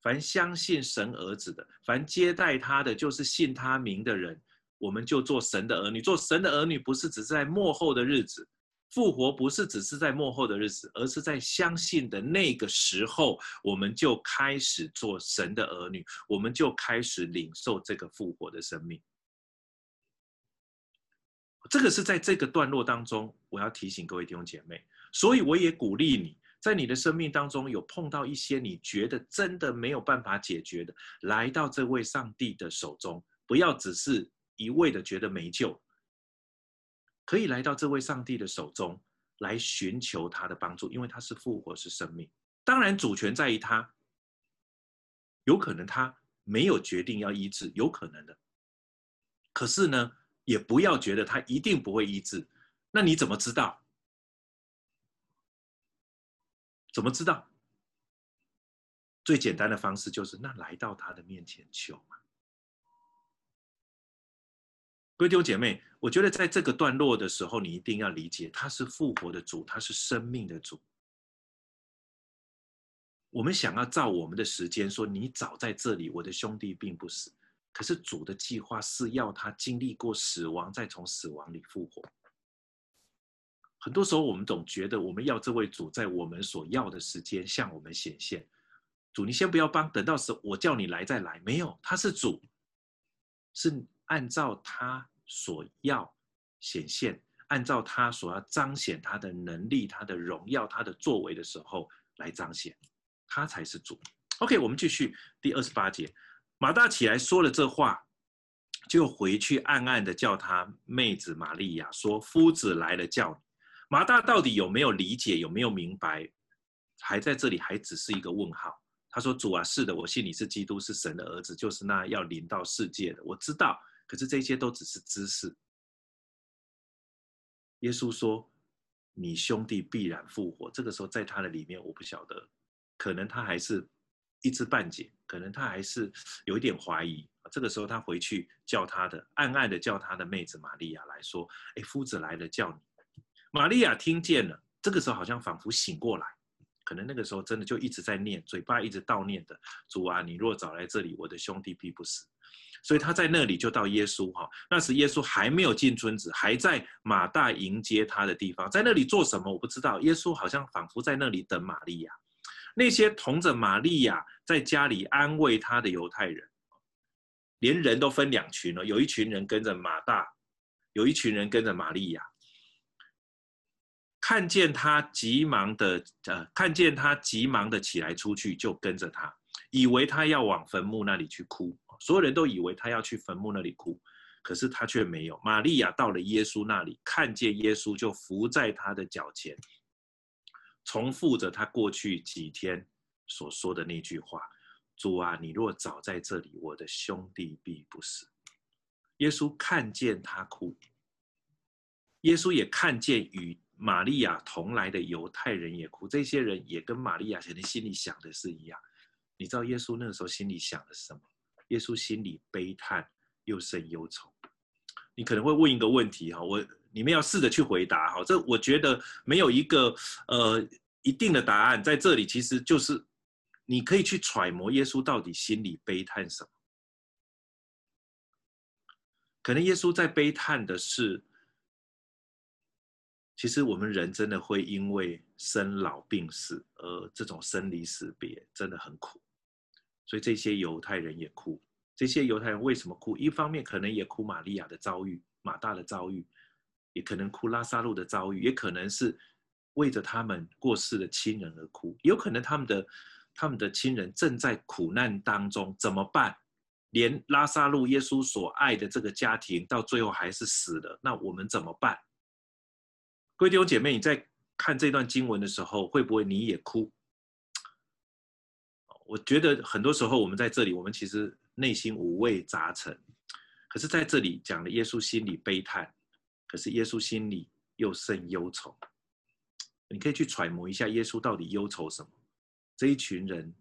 凡相信神儿子的，凡接待他的，就是信他名的人，我们就做神的儿女。做神的儿女，不是只是在末后的日子。复活不是只是在末后的日子，而是在相信的那个时候，我们就开始做神的儿女，我们就开始领受这个复活的生命。这个是在这个段落当中，我要提醒各位弟兄姐妹，所以我也鼓励你在你的生命当中有碰到一些你觉得真的没有办法解决的，来到这位上帝的手中，不要只是一味的觉得没救。可以来到这位上帝的手中来寻求他的帮助，因为他是复活，是生命。当然，主权在于他。有可能他没有决定要医治，有可能的。可是呢，也不要觉得他一定不会医治。那你怎么知道？怎么知道？最简单的方式就是，那来到他的面前求嘛。各位弟兄姐妹，我觉得在这个段落的时候，你一定要理解，他是复活的主，他是生命的主。我们想要照我们的时间说，你早在这里，我的兄弟并不死。可是主的计划是要他经历过死亡，再从死亡里复活。很多时候，我们总觉得我们要这位主在我们所要的时间向我们显现。主，你先不要帮，等到时我叫你来再来。没有，他是主，是。按照他所要显现，按照他所要彰显他的能力、他的荣耀、他的作为的时候来彰显，他才是主。OK，我们继续第二十八节。马大起来说了这话，就回去暗暗的叫他妹子玛利亚说：“夫子来了，叫你。”马大到底有没有理解？有没有明白？还在这里，还只是一个问号。他说：“主啊，是的，我信你是基督，是神的儿子，就是那要临到世界的。我知道。”可是这些都只是知识。耶稣说：“你兄弟必然复活。”这个时候，在他的里面，我不晓得，可能他还是一知半解，可能他还是有一点怀疑。这个时候，他回去叫他的，暗暗的叫他的妹子玛利亚来说：“哎，夫子来了，叫你。”玛利亚听见了，这个时候好像仿佛醒过来，可能那个时候真的就一直在念，嘴巴一直悼念的：“主啊，你若早来这里，我的兄弟必不死。”所以他在那里就到耶稣哈，那时耶稣还没有进村子，还在马大迎接他的地方，在那里做什么我不知道。耶稣好像仿佛在那里等玛利亚，那些同着玛利亚在家里安慰他的犹太人，连人都分两群了，有一群人跟着马大，有一群人跟着玛利亚。看见他急忙的呃，看见他急忙的起来出去，就跟着他，以为他要往坟墓那里去哭。所有人都以为他要去坟墓那里哭，可是他却没有。玛利亚到了耶稣那里，看见耶稣就伏在他的脚前，重复着他过去几天所说的那句话：“主啊，你若早在这里，我的兄弟必不死。”耶稣看见他哭，耶稣也看见与玛利亚同来的犹太人也哭，这些人也跟玛利亚现在心里想的是一样。你知道耶稣那个时候心里想的是什么？耶稣心里悲叹又甚忧愁。你可能会问一个问题哈，我你们要试着去回答哈。这我觉得没有一个呃一定的答案，在这里其实就是你可以去揣摩耶稣到底心里悲叹什么。可能耶稣在悲叹的是其实我们人真的会因为生老病死而这种生离死别真的很苦，所以这些犹太人也哭。这些犹太人为什么哭？一方面可能也哭玛利亚的遭遇，马大的遭遇，也可能哭拉撒路的遭遇，也可能是为着他们过世的亲人而哭，有可能他们的他们的亲人正在苦难当中，怎么办？连拉撒路耶稣所爱的这个家庭到最后还是死了，那我们怎么办？各位弟兄姐妹，你在看这段经文的时候，会不会你也哭？我觉得很多时候我们在这里，我们其实内心五味杂陈。可是在这里讲了，耶稣心里悲叹，可是耶稣心里又甚忧愁。你可以去揣摩一下，耶稣到底忧愁什么？这一群人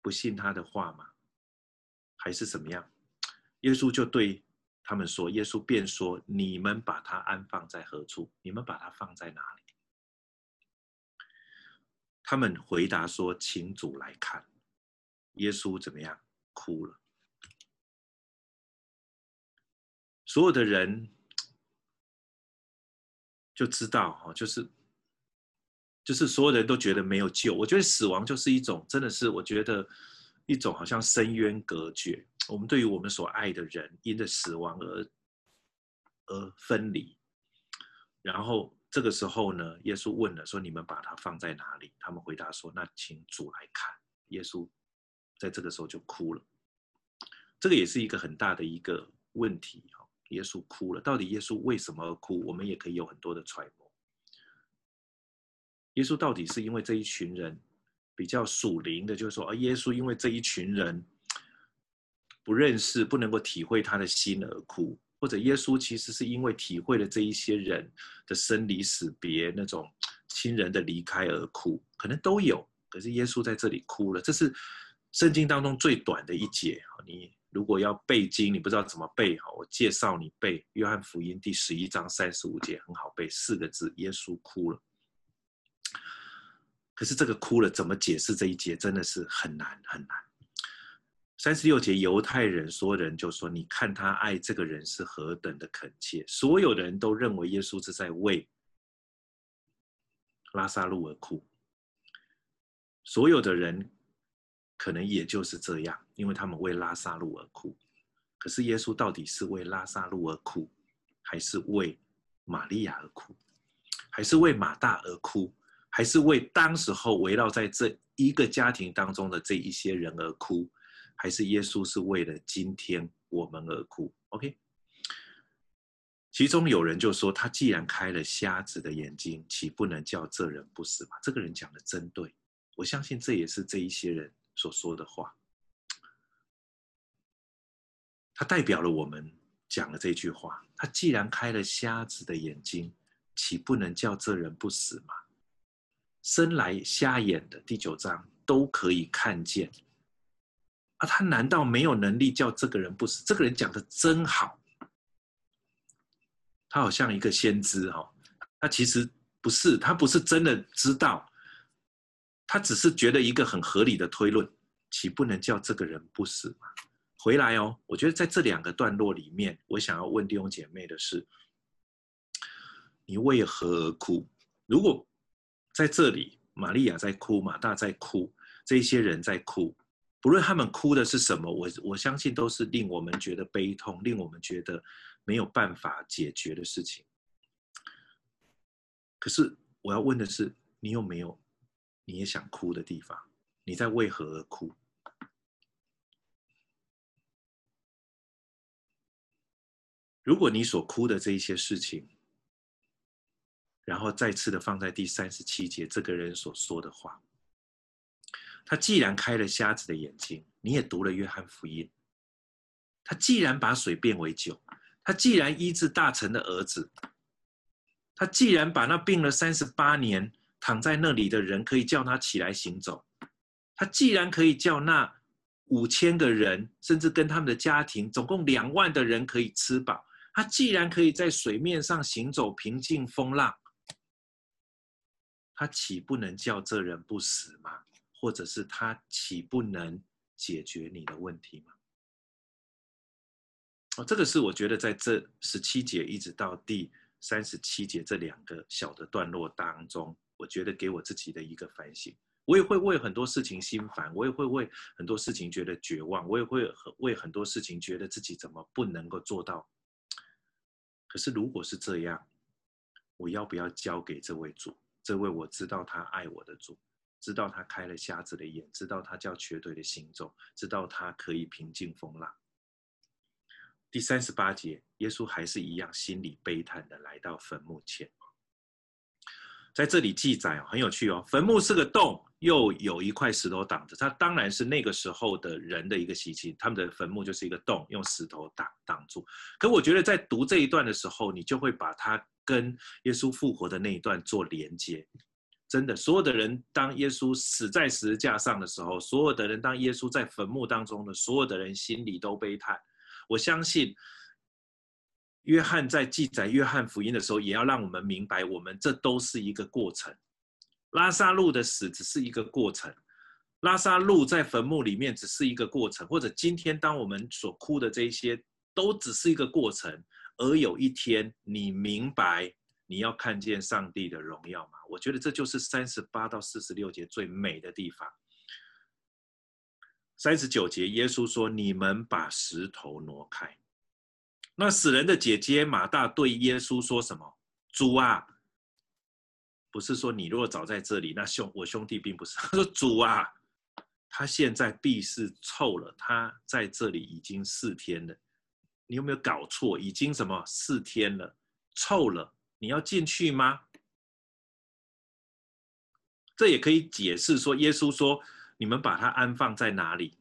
不信他的话吗？还是怎么样？耶稣就对。他们说：“耶稣便说，你们把他安放在何处？你们把他放在哪里？”他们回答说：“请主来看。”耶稣怎么样？哭了。所有的人就知道，哈，就是，就是所有人都觉得没有救。我觉得死亡就是一种，真的是，我觉得一种好像深渊隔绝。我们对于我们所爱的人，因着死亡而而分离，然后这个时候呢，耶稣问了说：“你们把它放在哪里？”他们回答说：“那请主来看。”耶稣在这个时候就哭了。这个也是一个很大的一个问题。耶稣哭了，到底耶稣为什么而哭？我们也可以有很多的揣摩。耶稣到底是因为这一群人比较属灵的，就是说，而耶稣因为这一群人。不认识，不能够体会他的心而哭，或者耶稣其实是因为体会了这一些人的生离死别，那种亲人的离开而哭，可能都有。可是耶稣在这里哭了，这是圣经当中最短的一节。你如果要背经，你不知道怎么背，哈，我介绍你背约翰福音第十一章三十五节，很好背，四个字：耶稣哭了。可是这个哭了怎么解释这一节，真的是很难很难。三十六节，犹太人所有人就说：“你看他爱这个人是何等的恳切。”所有的人都认为耶稣是在为拉撒路而哭。所有的人可能也就是这样，因为他们为拉撒路而哭。可是耶稣到底是为拉撒路而哭，还是为玛利亚而哭，还是为马大而哭，还是为当时候围绕在这一个家庭当中的这一些人而哭？还是耶稣是为了今天我们而哭？OK，其中有人就说：“他既然开了瞎子的眼睛，岂不能叫这人不死吗？”这个人讲的真对，我相信这也是这一些人所说的话。他代表了我们讲了这句话：“他既然开了瞎子的眼睛，岂不能叫这人不死吗？”生来瞎眼的第九章都可以看见。啊，他难道没有能力叫这个人不死？这个人讲的真好，他好像一个先知哈。他其实不是，他不是真的知道，他只是觉得一个很合理的推论，岂不能叫这个人不死吗？回来哦，我觉得在这两个段落里面，我想要问弟兄姐妹的是：你为何哭？如果在这里，玛利亚在哭，马大在哭，这些人在哭。不论他们哭的是什么，我我相信都是令我们觉得悲痛，令我们觉得没有办法解决的事情。可是我要问的是，你有没有你也想哭的地方？你在为何而哭？如果你所哭的这一些事情，然后再次的放在第三十七节这个人所说的话。他既然开了瞎子的眼睛，你也读了约翰福音。他既然把水变为酒，他既然医治大臣的儿子，他既然把那病了三十八年躺在那里的人可以叫他起来行走，他既然可以叫那五千个人，甚至跟他们的家庭总共两万的人可以吃饱，他既然可以在水面上行走，平静风浪，他岂不能叫这人不死吗？或者是他岂不能解决你的问题吗？哦，这个是我觉得在这十七节一直到第三十七节这两个小的段落当中，我觉得给我自己的一个反省。我也会为很多事情心烦，我也会为很多事情觉得绝望，我也会为很多事情觉得自己怎么不能够做到。可是如果是这样，我要不要交给这位主？这位我知道他爱我的主，知道他开了瞎子的眼，知道他叫瘸腿的行走，知道他可以平静风浪。第三十八节，耶稣还是一样心里悲叹的来到坟墓前。在这里记载，很有趣哦。坟墓是个洞，又有一块石头挡着。它当然是那个时候的人的一个习气，他们的坟墓就是一个洞，用石头挡挡住。可我觉得在读这一段的时候，你就会把它跟耶稣复活的那一段做连接。真的，所有的人当耶稣死在十字架上的时候，所有的人当耶稣在坟墓当中的所有的人心里都悲叹。我相信。约翰在记载约翰福音的时候，也要让我们明白，我们这都是一个过程。拉撒路的死只是一个过程，拉撒路在坟墓里面只是一个过程，或者今天当我们所哭的这一些，都只是一个过程。而有一天，你明白你要看见上帝的荣耀吗？我觉得这就是三十八到四十六节最美的地方。三十九节，耶稣说：“你们把石头挪开。”那死人的姐姐马大对耶稣说什么？主啊，不是说你若早在这里，那兄我兄弟并不是。[laughs] 他说主啊，他现在必是臭了。他在这里已经四天了，你有没有搞错？已经什么四天了，臭了，你要进去吗？这也可以解释说，耶稣说你们把他安放在哪里？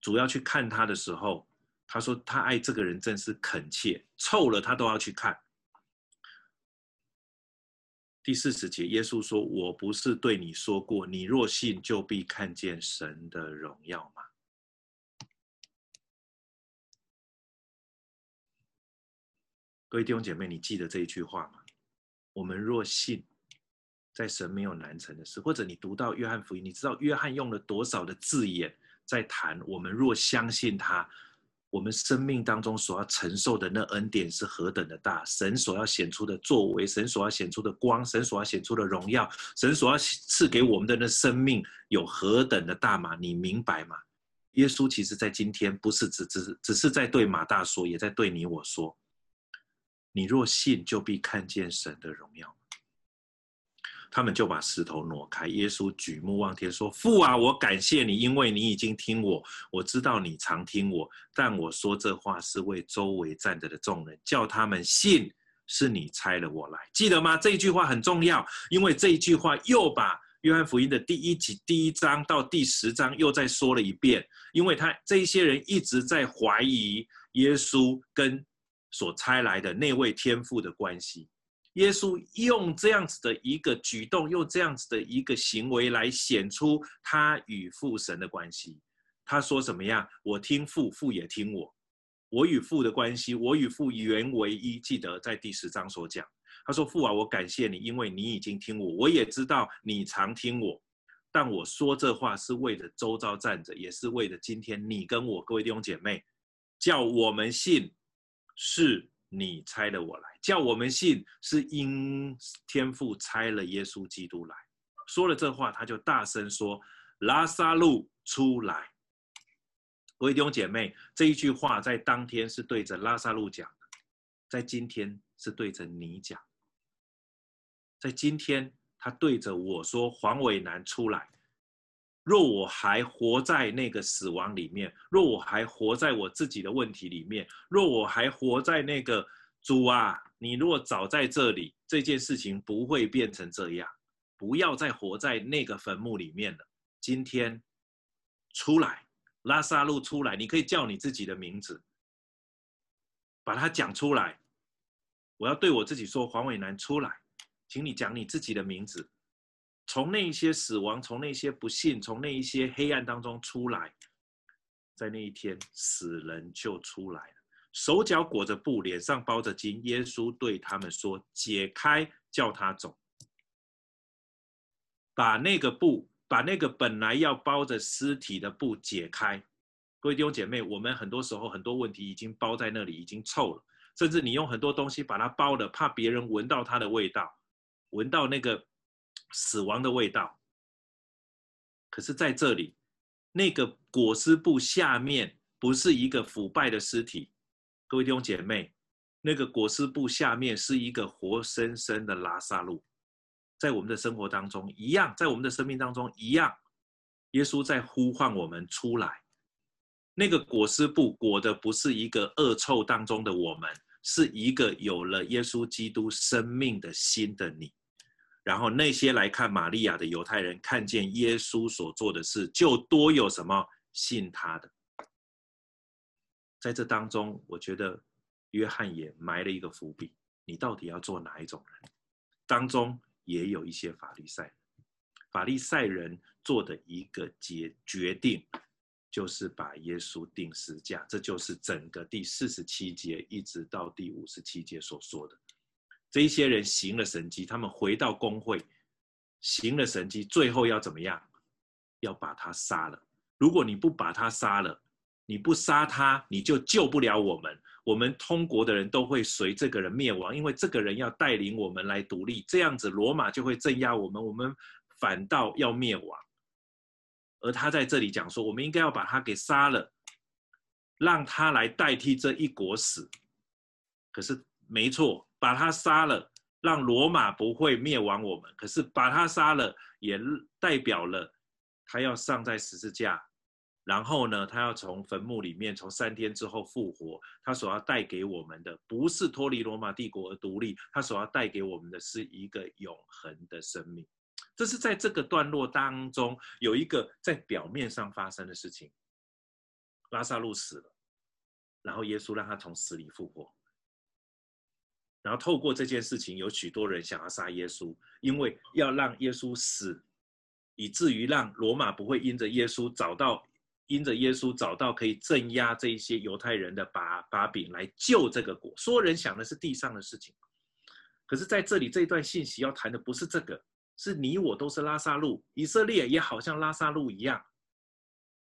主要去看他的时候。他说：“他爱这个人真是恳切，臭了他都要去看。”第四十节，耶稣说：“我不是对你说过，你若信，就必看见神的荣耀吗？”各位弟兄姐妹，你记得这一句话吗？我们若信，在神没有难成的事。或者你读到约翰福音，你知道约翰用了多少的字眼在谈我们若相信他。我们生命当中所要承受的那恩典是何等的大，神所要显出的作为，神所要显出的光，神所要显出的荣耀，神所要赐给我们的那生命有何等的大吗？你明白吗？耶稣其实在今天不是只只只是在对马大说，也在对你我说，你若信，就必看见神的荣耀。他们就把石头挪开。耶稣举目望天，说：“父啊，我感谢你，因为你已经听我。我知道你常听我，但我说这话是为周围站着的众人，叫他们信是你差了我来。记得吗？这一句话很重要，因为这一句话又把约翰福音的第一集第一章到第十章又再说了一遍。因为他这一些人一直在怀疑耶稣跟所差来的那位天父的关系。”耶稣用这样子的一个举动，用这样子的一个行为来显出他与父神的关系。他说什么样？我听父，父也听我。我与父的关系，我与父原为一。记得在第十章所讲，他说：“父啊，我感谢你，因为你已经听我，我也知道你常听我。但我说这话是为了周遭站着，也是为了今天你跟我各位弟兄姐妹，叫我们信是。”你差了我来，叫我们信是因天父差了耶稣基督来。说了这话，他就大声说：“拉撒路出来！”各位弟兄姐妹，这一句话在当天是对着拉撒路讲的，在今天是对着你讲。在今天，他对着我说：“黄伟南出来。”若我还活在那个死亡里面，若我还活在我自己的问题里面，若我还活在那个主啊，你若早在这里，这件事情不会变成这样。不要再活在那个坟墓里面了。今天出来，拉萨路出来，你可以叫你自己的名字，把它讲出来。我要对我自己说，黄伟南出来，请你讲你自己的名字。从那些死亡，从那些不幸，从那一些黑暗当中出来，在那一天，死人就出来了，手脚裹着布，脸上包着巾。耶稣对他们说：“解开，叫他走。”把那个布，把那个本来要包着尸体的布解开。各位弟兄姐妹，我们很多时候很多问题已经包在那里，已经臭了。甚至你用很多东西把它包了，怕别人闻到它的味道，闻到那个死亡的味道。可是在这里，那个裹尸布下面不是一个腐败的尸体，各位弟兄姐妹，那个裹尸布下面是一个活生生的拉撒路，在我们的生活当中一样，在我们的生命当中一样，耶稣在呼唤我们出来。那个裹尸布裹的不是一个恶臭当中的我们，是一个有了耶稣基督生命的新的你。然后那些来看玛利亚的犹太人看见耶稣所做的事，就多有什么信他的。在这当中，我觉得约翰也埋了一个伏笔：你到底要做哪一种人？当中也有一些法利赛人，法利赛人做的一个决决定，就是把耶稣定十架。这就是整个第四十七节一直到第五十七节所说的。这一些人行了神迹，他们回到公会，行了神迹，最后要怎么样？要把他杀了。如果你不把他杀了，你不杀他，你就救不了我们。我们通国的人都会随这个人灭亡，因为这个人要带领我们来独立。这样子，罗马就会镇压我们，我们反倒要灭亡。而他在这里讲说，我们应该要把他给杀了，让他来代替这一国死。可是没错。把他杀了，让罗马不会灭亡我们。可是把他杀了，也代表了他要上在十字架，然后呢，他要从坟墓里面从三天之后复活。他所要带给我们的，不是脱离罗马帝国而独立，他所要带给我们的是一个永恒的生命。这是在这个段落当中有一个在表面上发生的事情。拉撒路死了，然后耶稣让他从死里复活。然后透过这件事情，有许多人想要杀耶稣，因为要让耶稣死，以至于让罗马不会因着耶稣找到，因着耶稣找到可以镇压这一些犹太人的把把柄来救这个国。所有人想的是地上的事情，可是在这里这一段信息要谈的不是这个，是你我都是拉撒路，以色列也好像拉撒路一样，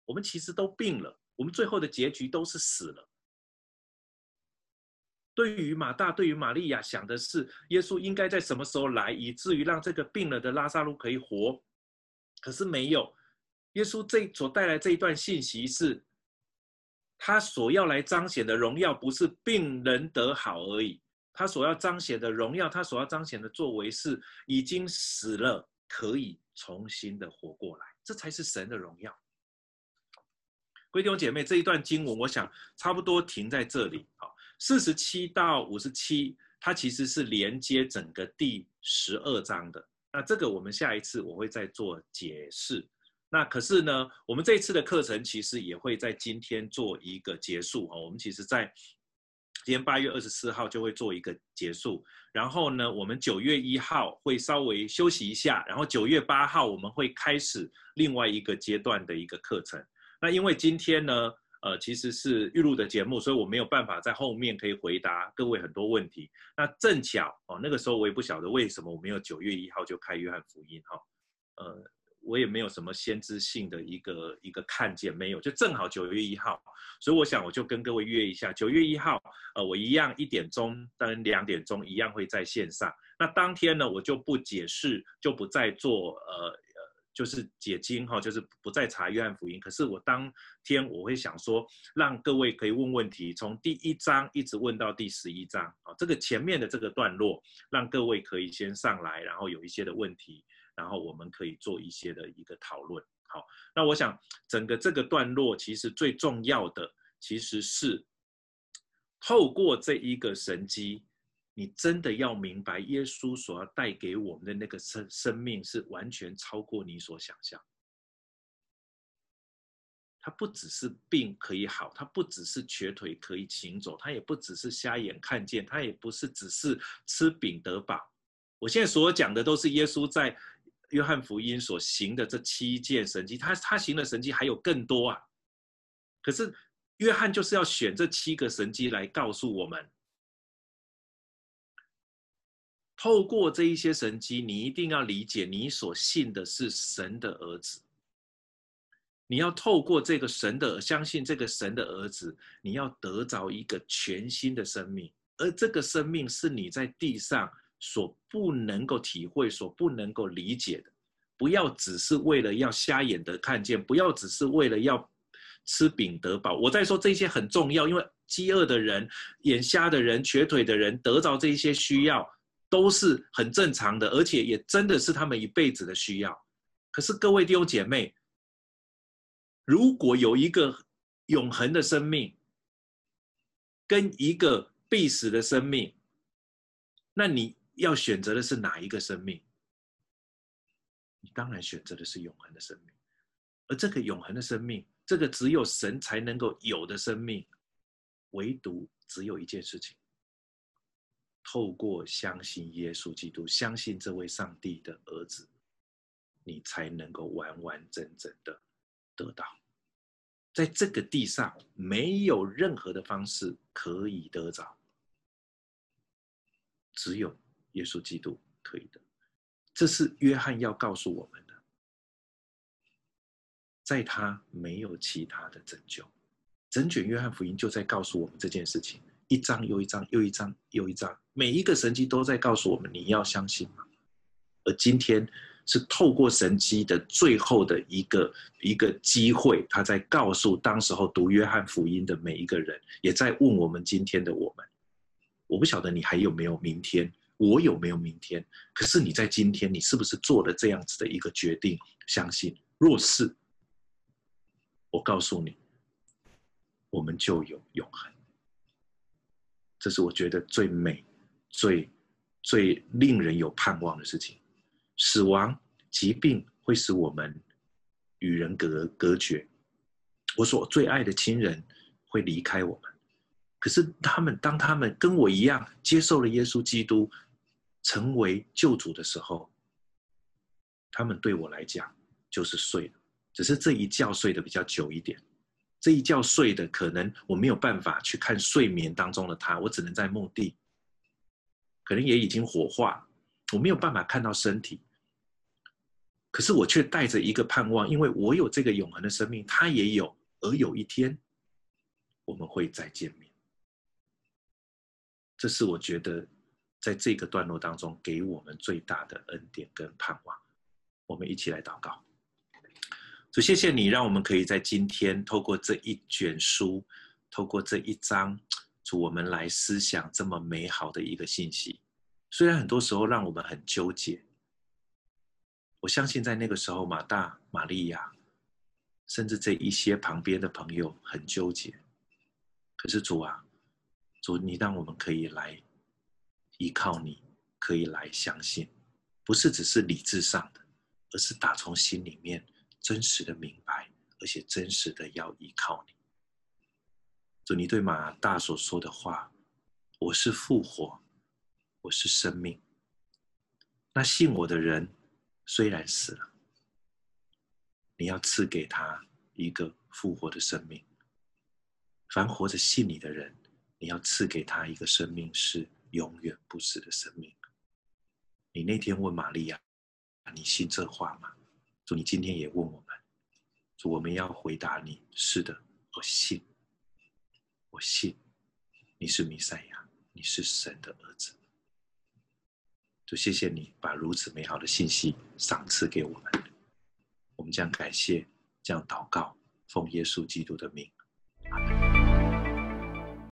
我们其实都病了，我们最后的结局都是死了。对于马大，对于玛利亚，想的是耶稣应该在什么时候来，以至于让这个病了的拉撒路可以活。可是没有，耶稣这所带来这一段信息是，他所要来彰显的荣耀不是病人得好而已，他所要彰显的荣耀，他所要彰显的作为是已经死了可以重新的活过来，这才是神的荣耀。各位弟兄姐妹，这一段经文，我想差不多停在这里。四十七到五十七，它其实是连接整个第十二章的。那这个我们下一次我会再做解释。那可是呢，我们这次的课程其实也会在今天做一个结束啊。我们其实在今天八月二十四号就会做一个结束。然后呢，我们九月一号会稍微休息一下，然后九月八号我们会开始另外一个阶段的一个课程。那因为今天呢，呃，其实是预录的节目，所以我没有办法在后面可以回答各位很多问题。那正巧哦，那个时候我也不晓得为什么我没有九月一号就开约翰福音哈，呃，我也没有什么先知性的一个一个看见，没有，就正好九月一号，所以我想我就跟各位约一下，九月一号，呃，我一样一点钟跟两点钟一样会在线上。那当天呢，我就不解释，就不再做呃。就是解经哈，就是不再查约翰福音。可是我当天我会想说，让各位可以问问题，从第一章一直问到第十一章啊，这个前面的这个段落，让各位可以先上来，然后有一些的问题，然后我们可以做一些的一个讨论。好，那我想整个这个段落其实最重要的，其实是透过这一个神迹。你真的要明白，耶稣所要带给我们的那个生生命是完全超过你所想象。他不只是病可以好，他不只是瘸腿可以行走，他也不只是瞎眼看见，他也不是只是吃饼得饱。我现在所讲的都是耶稣在约翰福音所行的这七件神迹，他他行的神迹还有更多啊。可是约翰就是要选这七个神迹来告诉我们。透过这一些神迹，你一定要理解，你所信的是神的儿子。你要透过这个神的，相信这个神的儿子，你要得着一个全新的生命，而这个生命是你在地上所不能够体会、所不能够理解的。不要只是为了要瞎眼的看见，不要只是为了要吃饼得饱。我在说这些很重要，因为饥饿的人、眼瞎的人、瘸腿的人得着这些需要都是很正常的，而且也真的是他们一辈子的需要。可是各位弟兄姐妹，如果有一个永恒的生命跟一个必死的生命，那你要选择的是哪一个生命？你当然选择的是永恒的生命，而这个永恒的生命，这个只有神才能够有的生命，唯独只有一件事情：透过相信耶稣基督，相信这位上帝的儿子，你才能够完完整整的得到。在这个地上，没有任何的方式可以得着，只有耶稣基督可以得。这是约翰要告诉我们的，在他没有其他的拯救。整卷约翰福音就在告诉我们这件事情，一张又一张，又一张又一张，每一个神迹都在告诉我们：你要相信吗？而今天是透过神迹的最后的一个一个机会，他在告诉当时候读约翰福音的每一个人，也在问我们今天的我们。我不晓得你还有没有明天。我有没有明天？可是你在今天，你是不是做了这样子的一个决定？相信，若是，我告诉你，我们就有永恒。这是我觉得最美、最最令人有盼望的事情。死亡、疾病会使我们与人隔隔绝，我所最爱的亲人会离开我们。可是他们，当他们跟我一样接受了耶稣基督。成为救主的时候，他们对我来讲就是睡了，只是这一觉睡得比较久一点。这一觉睡的可能我没有办法去看睡眠当中的他，我只能在墓地，可能也已经火化，我没有办法看到身体。可是我却带着一个盼望，因为我有这个永恒的生命，他也有，而有一天我们会再见面。这是我觉得。在这个段落当中，给我们最大的恩典跟盼望，我们一起来祷告。主，谢谢你，让我们可以在今天透过这一卷书，透过这一章，主，我们来思想这么美好的一个信息。虽然很多时候让我们很纠结，我相信在那个时候，马大、玛利亚，甚至这一些旁边的朋友很纠结。可是主啊，主，你让我们可以来。依靠你，可以来相信，不是只是理智上的，而是打从心里面真实的明白，而且真实的要依靠你。主，你对马大所说的话：“我是复活，我是生命。那信我的人，虽然死了，你要赐给他一个复活的生命。凡活着信你的人，你要赐给他一个生命是。”永远不死的生命。你那天问玛利亚：“你信这话吗？”你今天也问我们，我们要回答你：“是的，我信，我信，你是弥赛亚，你是神的儿子。”就，谢谢你把如此美好的信息赏赐给我们。我们将感谢，将祷告，奉耶稣基督的名。